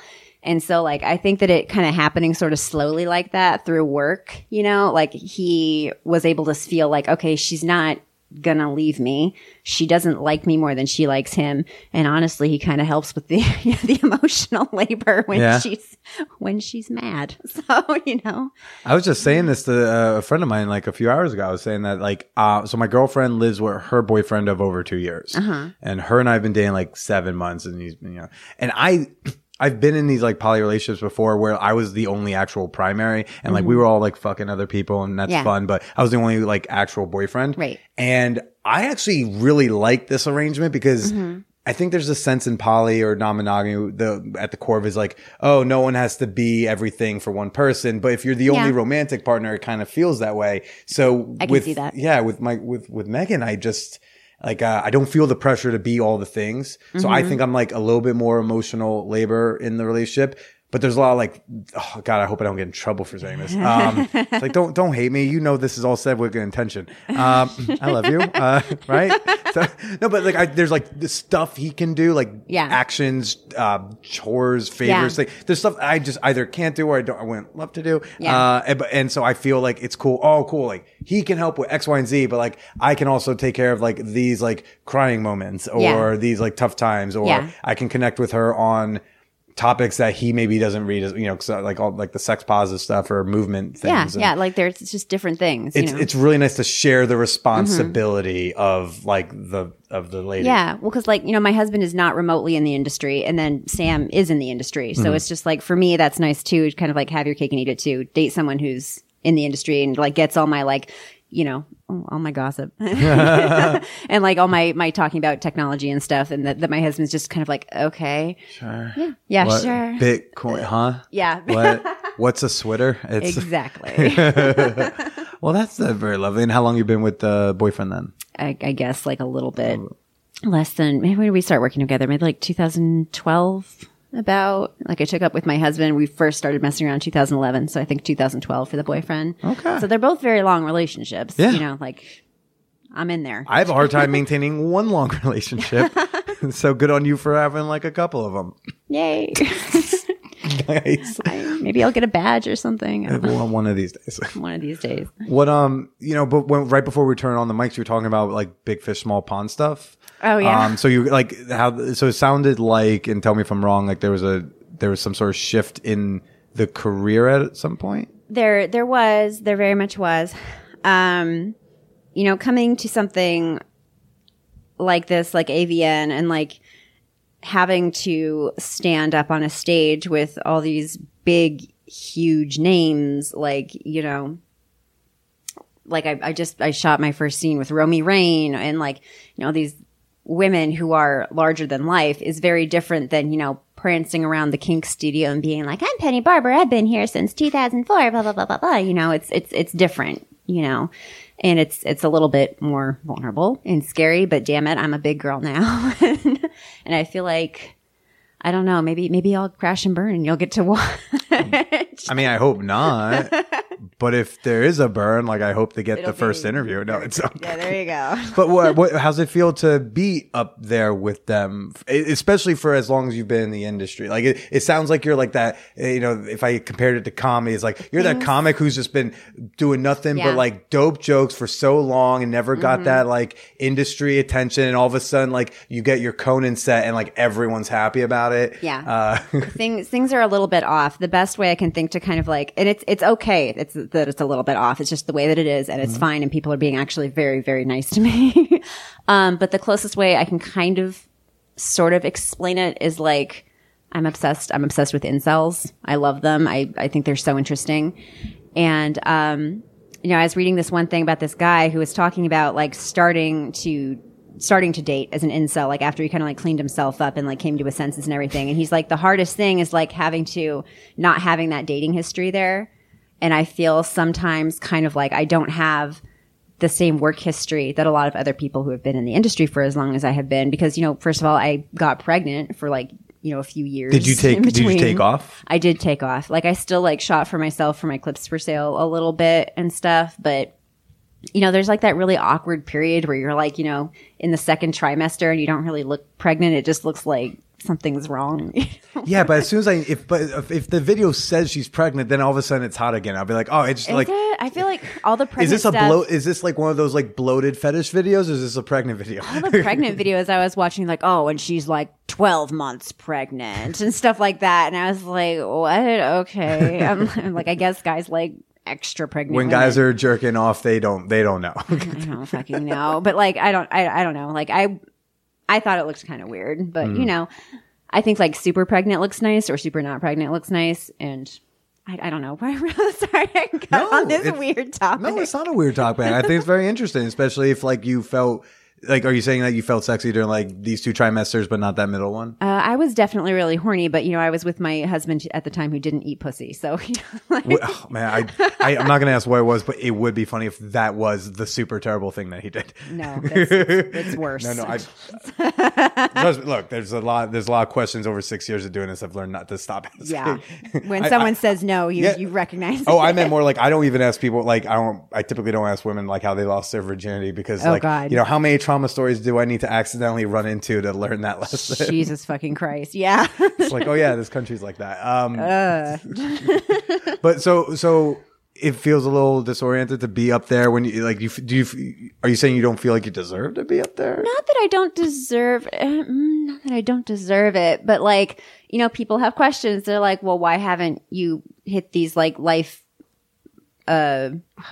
And so, like, I think that it kind of happening sort of slowly like that through work, you know, like he was able to feel like, okay, she's not gonna leave me. She doesn't like me more than she likes him. And honestly, he kind of helps with the the emotional labor when Yeah. she's when she's mad. So, you know. I was just saying this to uh, a friend of mine like a few hours ago. I was saying that like, uh, so my girlfriend lives with her boyfriend of over two years, and her and I have been dating like seven months, and he's you know, and I. I've been in these like poly relationships before where I was the only actual primary and like we mm-hmm. were all like fucking other people and that's Yeah. fun, but I was the only like actual boyfriend. Right. And I actually really like this arrangement because mm-hmm. I think there's a sense in poly or non-monogamy the at the core of is like, oh, no one has to be everything for one person. But if you're the only romantic partner, it kind of feels that way. So I can with see that. yeah, with my with with Megan, I just like uh, I don't feel the pressure to be all the things. So I Mm-hmm. think I'm like a little bit more emotional labor in the relationship. But there's a lot of like, oh God, I hope I don't get in trouble for saying this. Um, like, don't don't hate me. You know, this is all said with good intention. Um, I love you, uh, right? So, no, but like, I, there's like the stuff he can do, like Yeah. actions, uh, chores, favors. Yeah. Like, there's stuff I just either can't do or I don't. I wouldn't love to do. Yeah. Uh, and, and so I feel like it's cool. Oh, cool. Like he can help with X, Y, and Z, but like I can also take care of like these like crying moments or Yeah. these like tough times, or. I can connect with her on topics that he maybe doesn't read as you know uh, like all like the sex positive stuff or movement Yeah, things And yeah, like there's just different things. it's you know? it's really nice to share the responsibility of like the of the lady yeah, well, because like you know, my husband is not remotely in the industry, and then Sam is in the industry, so it's just like for me, that's nice too. Kind of like have your cake and eat it too. Date someone who's in the industry and like gets all my like you know all my gossip. And like all my my talking about technology and stuff, and that, that my husband's just kind of like okay, sure. Yeah, yeah, What- sure, bitcoin huh? Yeah, what what's a sweater? It's exactly. well that's uh, very lovely. And how long you been with the boyfriend then? I, I guess like a little bit less than maybe when we start working together? Maybe like 2012. About like I took up with my husband. We first started messing around 2011, so I think 2012 for the boyfriend. Okay. So they're both very long relationships. Yeah. You know, like I'm in there. i have a hard time maintaining one long relationship so good on you for having like a couple of them Yay! nice I- maybe I'll get a badge or something. Well, one of these days one of these days. What um you know, but when right before we turn on the mics, you were talking about like big fish, small pond stuff. Oh, yeah. Um, so you like how so it sounded like, and tell me if I'm wrong. Like there was a there was some sort of shift in the career at some point. there there was there very much was um you know coming to something like this like avn and like having to stand up on a stage with all these big huge names like you know like I, I just I shot my first scene with Romi Rain and like you know these women who are larger than life is very different than you know prancing around the kink studio and being like I'm Penny Barber. I've been here since 2004 blah blah blah blah blah. You know it's it's it's different you know? And it's it's a little bit more vulnerable and scary but damn it I'm a big girl now. And I feel like I don't know maybe maybe I'll crash and burn and you'll get to watch. I mean, I hope not. but if there is a burn, like I hope to get It'll the first be interview. No, it's okay. yeah there you go but what, what how's it feel to be up there with them especially for as long as you've been in the industry like it, it sounds like you're like that eh, you know if i compared it to comedy it's like you're that comic who's just been doing nothing Yeah. Mm-hmm. but like dope jokes for so long and never got that like industry attention and all of a sudden like you get your conan set and like everyone's happy about it Yeah. uh, things things are a little bit off. The best way I can think to kind of like, and it's it's okay. It's that it's a little bit off. It's just the way that it is, and it's fine. And people are being actually very, very nice to me. um, but the closest way I can kind of, sort of explain it is like, I'm obsessed. I'm obsessed with incels. I love them. I I think they're so interesting, and um, you know, I was reading this one thing about this guy who was talking about like starting to starting to date as an incel, like after he kind of like cleaned himself up and like came to his senses and everything. And he's like, the hardest thing is like having to not having that dating history there. And I feel sometimes kind of like I don't have the same work history that a lot of other people who have been in the industry for as long as I have been. Because, you know, first of all, I got pregnant for like, you know, a few years. Did you take? Did you take off? I did take off. Like I still like shot for myself for my clips for sale a little bit and stuff, but you know, there's like that really awkward period where you're like, you know, in the second trimester and you don't really look pregnant. It just looks like something's wrong. Yeah, but as soon as I if but if, if the video says she's pregnant, then all of a sudden it's hot again. I'll be like, oh, it's Is like. it? I feel like all the pregnant Is this a stuff, bloat? Is this like one of those like bloated fetish videos? Or is this a pregnant video? all the pregnant videos I was watching, like, oh, and she's like 12 months pregnant and stuff like that. And I was like, what? Okay. I'm, I'm like, I guess guys like extra pregnant. when women. guys are jerking off, they don't they don't know. I don't fucking know. But like, I don't, I, I don't know. Like, I, I thought it looked kind of weird, but Mm. you know, I think like super pregnant looks nice or super not pregnant looks nice. And I, I don't know. I'm really sorry I got No, on this weird topic. no, it's not a weird topic. I think it's very interesting, especially if like you felt like. Are you saying that you felt sexy during like these two trimesters, but not that middle one? Uh, I was definitely really horny, but you know, I was with my husband at the time who didn't eat pussy. So, you know, like, oh, man, I, I I'm not gonna ask what it was, but it would be funny if that was the super terrible thing that he did. no, that's, it's, worse. No, no. I look. There's a lot. There's a lot of questions over six years of doing this. I've learned not to stop asking. yeah. When I- someone I- says no, you, Yeah. you recognize Oh, I meant more like I don't even ask people like I don't. I typically don't ask women like how they lost their virginity because Oh, like God. you know how many trauma stories do I need to accidentally run into to learn that lesson? Jesus fucking Christ. Yeah. it's like oh yeah, this country's like that. Um, but so so it feels a little disoriented to be up there when you like you do you are you saying you don't feel like you deserve to be up there? not that I don't deserve, uh, mm, not that I don't deserve it, but like, you know, people have questions. They're like, well, why haven't you hit these like life?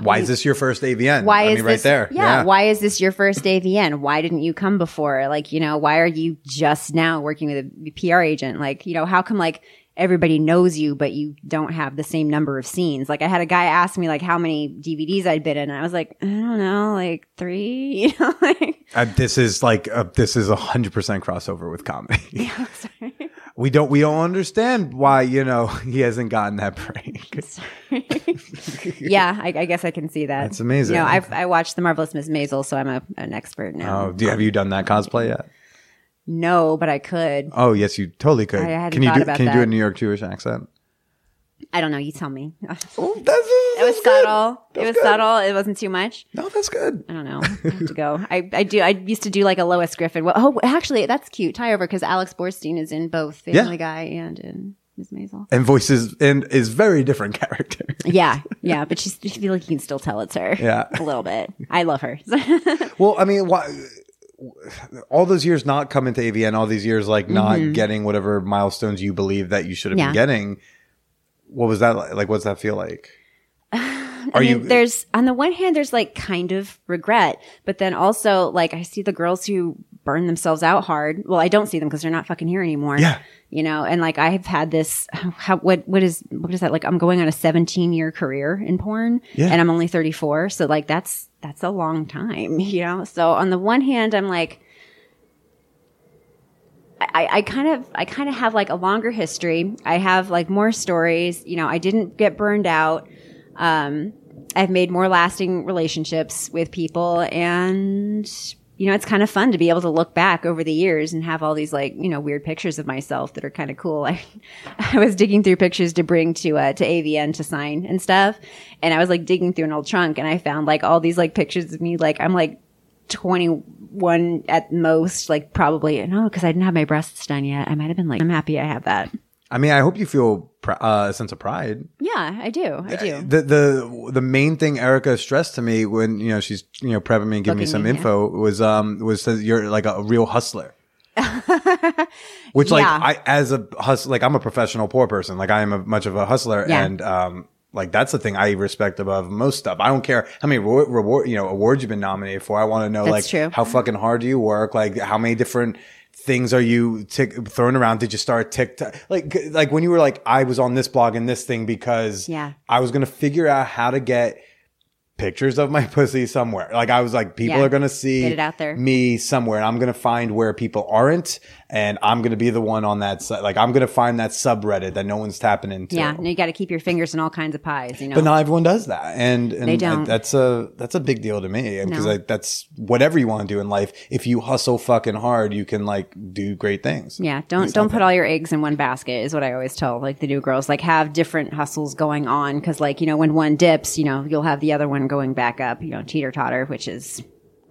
Why is this your first AVN? Why I is mean, this? right there? Yeah, Why is this your first AVN? Why didn't you come before? Like, you know, why are you just now working with a PR agent? Like, you know, how come like everybody knows you, but you don't have the same number of scenes? Like, I had a guy ask me like how many DVDs I'd been in, and I was like, I don't know, like three. You know, like. Uh, this is like uh, this is a hundred percent crossover with comedy. we don't we don't understand why you know he hasn't gotten that break. yeah, I, I guess I can see that. That's amazing. You know, I've I watched the marvelous Miss Maisel, so I'm a, an expert now. Oh, do you, have you done that cosplay yet? No, but I could. Oh yes, you totally could. I hadn't can you thought do about can you do a that. New York Jewish accent? I don't know. You tell me. Oh, that's, It was subtle. It was subtle. It wasn't too much. No, that's good. I don't know. I have to go. I, I do. I used to do like a Lois Griffin. Well, oh, actually, that's cute. Tie over because Alex Borstein is in both Family Yeah. Guy and in Miss Maisel. And voices and is very different character. Yeah, yeah, but she's. I feel like you can still tell it's her. Yeah. a little bit. I love her. Well, I mean, why? All those years not coming to AVN, all these years like not getting whatever milestones you believe that you should have Mm-hmm. Yeah. been getting. What was that like? Like, what's that feel like? Are I mean, you? there's on the one hand, there's like kind of regret, but then also like I see the girls who burn themselves out hard. Well, I don't see them because they're not fucking here anymore. Yeah. you know, and like I have had this. How what what is what is that like? I'm going on a 17 year career in porn, Yeah. and I'm only 34, so like that's that's a long time, you know. So on the one hand, I'm like. I, I kind of I kind of have like a longer history. I have like more stories. You know, I didn't get burned out. Um, I've made more lasting relationships with people, and you know, it's kind of fun to be able to look back over the years and have all these like you know weird pictures of myself that are kind of cool. I I was digging through pictures to bring to uh, to AVN to sign and stuff, and I was like digging through an old trunk, and I found like all these like pictures of me. Like I'm like 21 at most, like probably no, because I didn't have my breasts done yet. I might have been like, I'm happy I have that. I mean, I hope you feel pr- uh, a sense of pride. Yeah, I do. I do. The the the main thing Erica stressed to me when you know she's you know prepping me and giving me some me, yeah. info was um was that you're like a, real hustler. Which like Yeah. I as a hus like I'm a professional poor person like I am a much of a hustler Yeah. and um Like that's the thing I respect above most stuff. I don't care how many reward, reward you know awards you've been nominated for. I want to know That's like true. how fucking hard do you work? Like how many different things are you tick, throwing around? Did you start TikTok? Like like when you were like I was on this blog and this thing because Yeah. I was gonna figure out how to get pictures of my pussy somewhere. Like I was like, people Yeah. are gonna see it out there. me somewhere, and I'm gonna find where people aren't, and I'm gonna be the one on that. Like I'm gonna find that subreddit that no one's tapping into. Yeah, and you got to keep your fingers in all kinds of pies, you know. But not everyone does that, and, and They don't. that's a that's a big deal to me because No. that's whatever you want to do in life. If you hustle fucking hard, you can like do great things. yeah, don't don't put all your eggs in one basket is what I always tell like the new girls. Like have different hustles going on because like you know when one dips, you know you'll have the other one going back up. You know, teeter totter, which is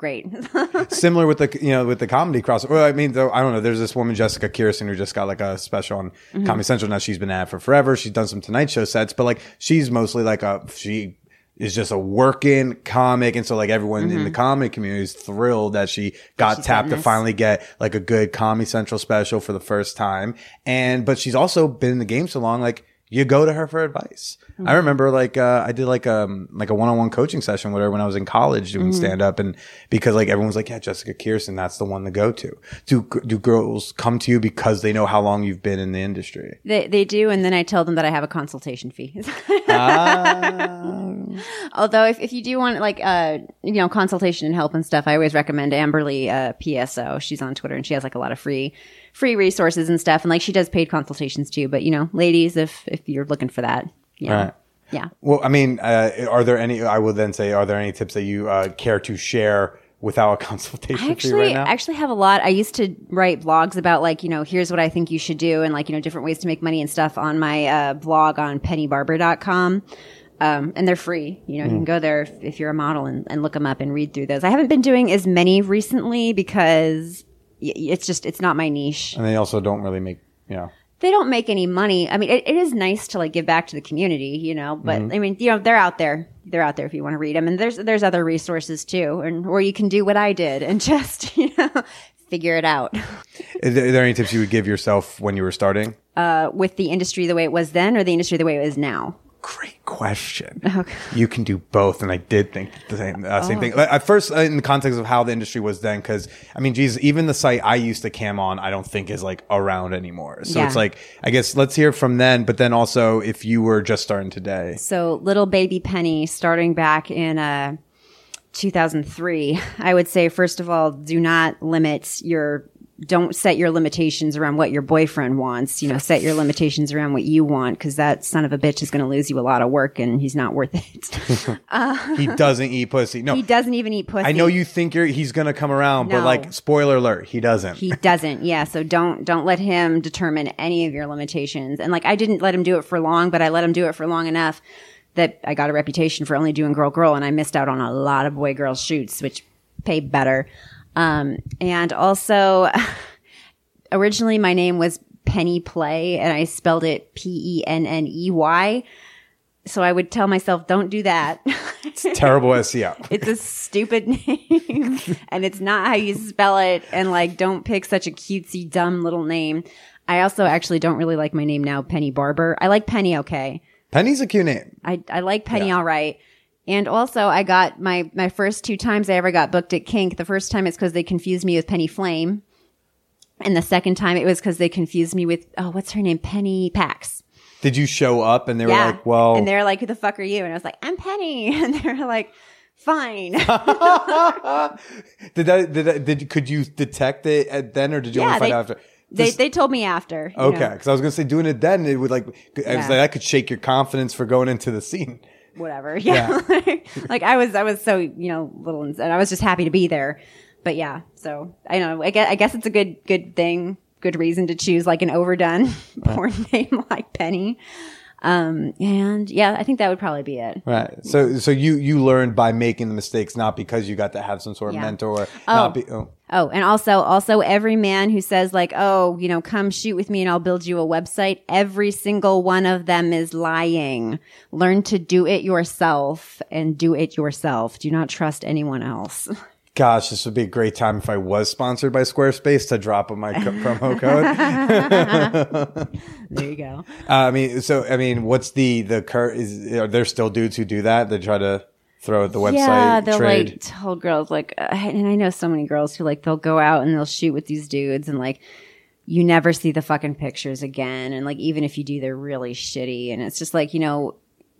great. Similar with the you know with the comedy cross. Well, I mean, though I don't know. There's this woman Jessica Kirson who just got like a special on Mm-hmm. Comedy Central. Now she's been at it for forever. She's done some Tonight Show sets, but like she's mostly like a she is just a working comic, and so like everyone in the comedy community is thrilled that she got Mm-hmm. She's tapped to finally get like a good Comedy Central special for the first time. And but she's also been in the game so long, like you go to her for advice. Mm-hmm. I remember like uh, I did like um like a one on one coaching session with her when I was in college doing Mm-hmm. stand up, and because like everyone's like, yeah, Jessica Kirson, that's the one to go to. Do do girls come to you because they know how long you've been in the industry? they they do, and then I tell them that I have a consultation fee. Ah. Although if, if you do want like uh you know consultation and help and stuff, I always recommend Amberly uh, PSO. She's on Twitter and she has like a lot of free free resources and stuff, and like she does paid consultations too. But you know, ladies, if if you're looking for that, yeah, Right. yeah. Well, I mean, uh, are there any? I will then say, are there any tips that you uh, care to share without a consultation I actually right now? actually have a lot. I used to write blogs about like you know here's what I think you should do and like you know different ways to make money and stuff on my uh, blog on pennybarber.com. Um, and they're free. You know, you Hmm. can go there if, if you're a model and, and look them up and read through those. I haven't been doing as many recently because it's just it's not my niche. and they also don't really make you know. They don't make any money. I mean, it, it is nice to like give back to the community, you know. But Mm-hmm. I mean, you know, they're out there. They're out there if you want to read them. And there's there's other resources too, and or you can do what I did and just you know figure it out. Are there any tips you would give yourself when you were starting? uh, with the industry the way it was then or the industry the way it is now? Great question. You can do both, and I did think the same uh, same thing. At first, uh, in the context of how the industry was then, because I mean, geez, even the site I used to cam on, I don't think is like around anymore. So Yeah. it's like, I guess let's hear from then, but then also if you were just starting today, So, little baby Penny, starting back in uh, 2003, I would say, first of all, do not limit your, don't set your limitations around what your boyfriend wants. You know, set your limitations around what you want because that son of a bitch is going to lose you a lot of work and he's not worth it. Uh, he doesn't eat pussy. No, he doesn't even eat pussy. I know you think you're he's gonna come around, but like spoiler alert, he doesn't. He doesn't. Yeah. So don't don't let him determine any of your limitations. And like I didn't let him do it for long, but I let him do it for long enough that I got a reputation for only doing girl girl, and I missed out on a lot of boy girl shoots, which pay better. Um, and also, originally my name was Penny Play, and I spelled it P E N N E Y. So I would tell myself, don't do that. It's terrible E SEO. it's a stupid name and it's not how you spell it and like don't pick such a cutesy dumb little name i also actually don't really like my name now penny barber i like penny okay Penny's a cute name. i, I like penny all right and also i got my my first two times i ever got booked at kink the first time it's because they confused me with penny flame and the second time it was because they confused me with oh what's her name penny pax Did you show up and they were like, well, and they're like who the fuck are you and i was like i'm penny and they're like fine did that, did that, did, could you detect it at then or did you Yeah, only find they- out after? they, they told me after okay. Cause I was going to say doing it then, it would like, I was Yeah. like, that could shake your confidence for going into the scene. Whatever. Yeah. like I was, I was so, you know, little and I was just happy to be there. But yeah, so I don't know, I guess, I guess it's a good, good thing, good reason to choose like an overdone porn name like Penny. Um, and yeah, I think that would probably be it. Right. So, so you, you learned by making the mistakes, not because you got to have some sort of Yeah. mentor, not be, oh. Oh, and also, also every man who says like, oh, you know, come shoot with me and I'll build you a website. Every single one of them is lying. Learn to do it yourself and do it yourself. Do not trust anyone else. Gosh, this would be a great time if I was sponsored by Squarespace to drop my co- promo code. There you go. Uh, I mean, so I mean, what's the the cur? Is are there still dudes who do that? They try to throw at the website yeah, they'll trade. like tell girls like, uh, and I know so many girls who like they'll go out and they'll shoot with these dudes and like you never see the fucking pictures again, and like even if you do, they're really shitty, and it's just like you know,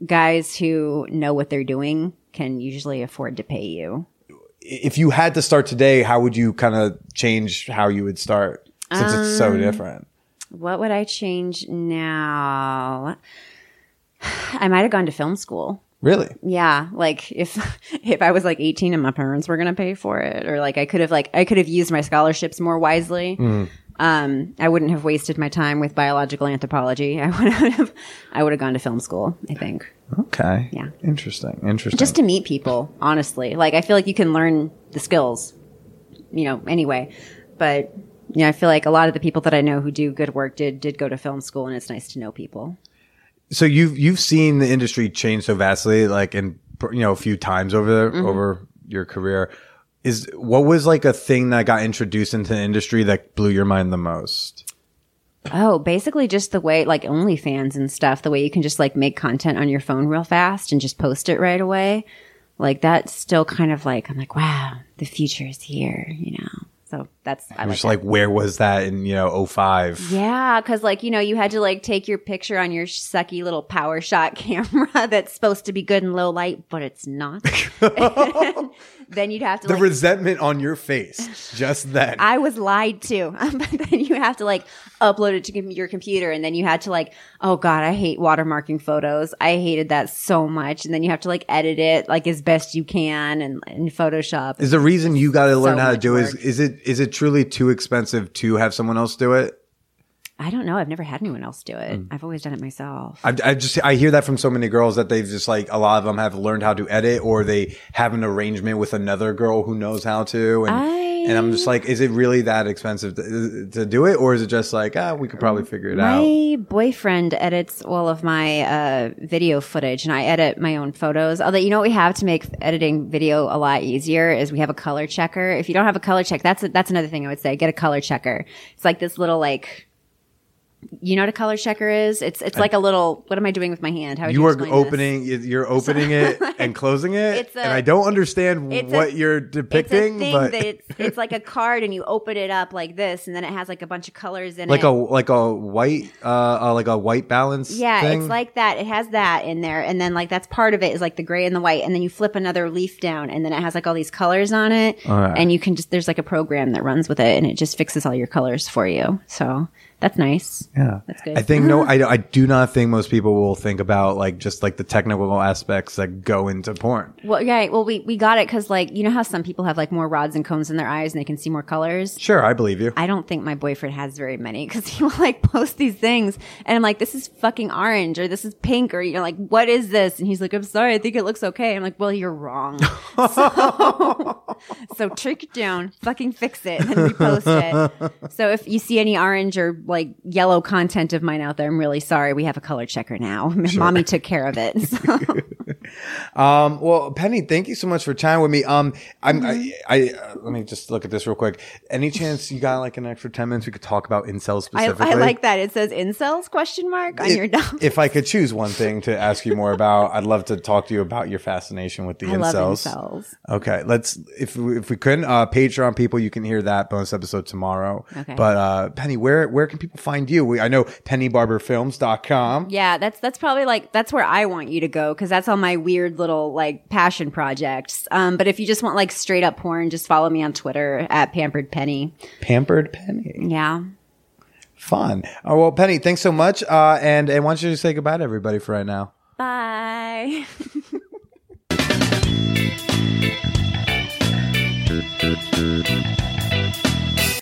guys who know what they're doing can usually afford to pay you. If you had to start today, how would you kind of change how you would start since it's Um, so different? What would I change now? I might have gone to film school. Really? Yeah, like if if I was like 18 and my parents were going to pay for it or like I could have like I could have used my scholarships more wisely. Um I wouldn't have wasted my time with biological anthropology. I would have I would have gone to film school, I think. Okay. Yeah. Interesting. Interesting. Just to meet people, honestly. Like I feel like you can learn the skills, you know, anyway. But you know, I feel like a lot of the people that I know who do good work did did go to film school and it's nice to know people. so you've you've seen the industry change so vastly, like in you know a few times over Mm-hmm. over your career. Is what was like a thing that got introduced into the industry that blew your mind the most? Oh, basically just the way like OnlyFans and stuff, the way you can just like make content on your phone real fast and just post it right away. Like that's still kind of like I'm like, wow, the future is here, you know. So that's I like just like, where was that in you know 05? Yeah, because like you know, you had to like take your picture on your sucky little power shot camera that's supposed to be good in low light, but it's not. then you'd have to The like, resentment on your face, just then. I was lied to. but then you have to like upload it to your computer and then you had to like, oh God, I hate watermarking photos. I hated that so much. And then you have to like edit it like as best you can and in Photoshop. is the reason you got to learn So how to do is is it is it truly too expensive to have someone else do it? I don't know. I've never had anyone else do it. I've always done it myself. I, I just I hear that from so many girls that they've just like a lot of them have learned how to edit or they have an arrangement with another girl who knows how to and I- and I'm just like is it really that expensive to, to do it or is it just like ah we could probably figure it out My boyfriend edits all of my uh, video footage, and I edit my own photos. Although you know what we have to make editing video a lot easier is we have a color checker. If you don't have a color check, that's that's another thing I would say. Get a color checker. It's like this little like. You know what a color checker is? It's it's like a little. What am I doing with my hand? How would you, you are explain this? opening you're opening it and closing it It's a- and I don't understand it's a- what you're It's depicting thing but that it's, it's like a card, and you open it up like this, and then it has like a bunch of colors in like it. a like a white uh, uh like a white balance Yeah, thing? it's like that. It has that in there, and then like that's part of it is like the gray and the white, and then you flip another leaf down, and then it has like all these colors on it, Alright. and you can just there's like a program that runs with it, and it just fixes all your colors for you. So that's nice. Yeah, That's good. I think no, I, I do not think most people will think about like just like the technical aspects that go into porn. Well, yeah, well we we got it because like you know how some people have like more rods and cones in their eyes and they can see more colors. Sure, I believe you. I don't think my boyfriend has very many because he will like post these things and I'm like, this is fucking orange or this is pink or you're like, what is this? And he's like, I'm sorry, I think it looks okay. I'm like, well, you're wrong. so, so trick it down, fucking fix it, and then repost it. So if you see any orange or like yellow content of mine out there, I'm really sorry. We have a color checker now. Mommy took care of it. So. Um, well, Penny, thank you so much for chatting with me. Um, I'm, Mm-hmm. I, I uh, let me just look at this real quick. Any chance you got like an extra ten minutes we could talk about incels I, specifically? I like that. It says incels question mark on If- your dump. If I could choose one thing to ask you more about, I'd love to talk to you about your fascination with the I incels. love incels. Okay, let's if we, if we couldn't uh, Patreon people, you can hear that bonus episode tomorrow. Okay. But uh, Penny, where where can people find you? We, I know pennybarberfilms.com. Yeah, that's that's probably like that's where I want you to go because that's all my weird little like passion projects. Um, but if you just want like straight up porn, just follow me on Twitter at Pampered Penny. Pampered Penny. Yeah. Fun. Oh, well, Penny, thanks so much. Uh, and and why don't you say goodbye to everybody for right now? Bye.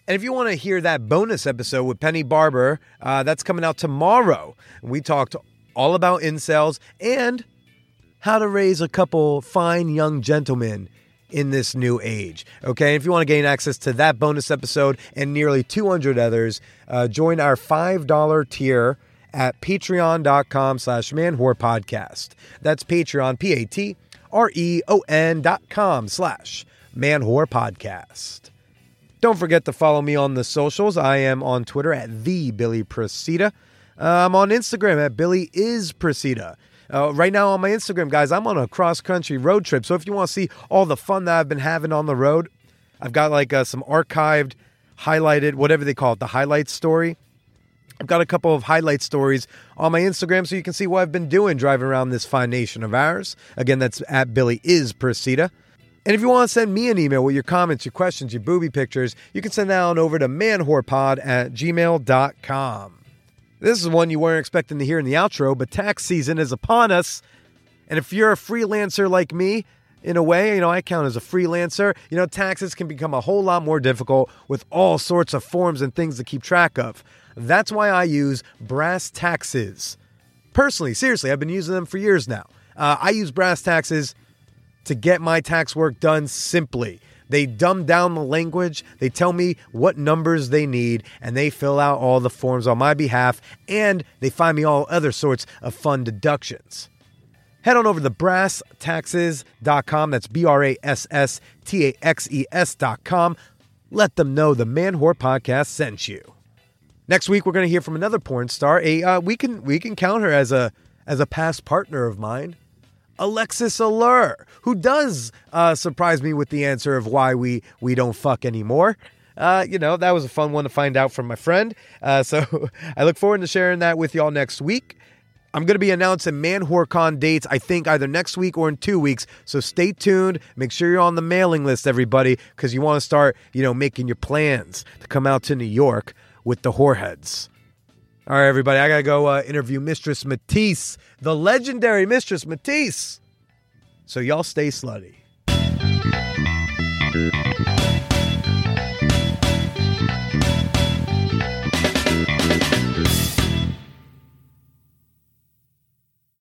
And if you want to hear that bonus episode with Penny Barber, uh, that's coming out tomorrow. We talked all about incels and how to raise a couple fine young gentlemen in this new age. Okay, if you want to gain access to that bonus episode and nearly 200 others, uh, join our $5 tier at patreon.com slash manwhorepodcast. That's Patreon, P-A-T-R-E-O-N dot com slash Man Whore Podcast. Don't forget to follow me on the socials. I am on Twitter at the Billy Procida. Uh, I'm on Instagram at Billy is Procida. Uh, right now on my Instagram, guys, I'm on a cross country road trip. So if you want to see all the fun that I've been having on the road, I've got like uh, some archived, highlighted, whatever they call it, the highlight story. I've got a couple of highlight stories on my Instagram so you can see what I've been doing driving around this fine nation of ours. Again, that's at Billy is Procida. And if you want to send me an email with your comments, your questions, your booby pictures, you can send that on over to manwhorepod at gmail.com. This is one you weren't expecting to hear in the outro, but tax season is upon us. And if you're a freelancer like me, in a way, you know, I count as a freelancer, you know, taxes can become a whole lot more difficult with all sorts of forms and things to keep track of. That's why I use Brass Taxes. Personally, seriously, I've been using them for years now. Uh, I use Brass Taxes to get my tax work done simply. They dumb down the language, they tell me what numbers they need, and they fill out all the forms on my behalf, and they find me all other sorts of fun deductions. Head on over to brasstaxes.com. That's B R A S S T A X E S.com. Let them know the Man Whore Podcast sent you. Next week, we're going to hear from another porn star. A uh, we can we can count her as a as a past partner of mine, Alexis Allure, who does uh, surprise me with the answer of why we we don't fuck anymore. Uh, you know that was a fun one to find out from my friend. Uh, so I look forward to sharing that with y'all next week. I'm going to be announcing Man Con dates, I think either next week or in two weeks. So stay tuned. Make sure you're on the mailing list, everybody, because you want to start, you know, making your plans to come out to New York with the whoreheads. All right, everybody, I got to go uh, interview Mistress Matisse, the legendary Mistress Matisse. So y'all stay slutty.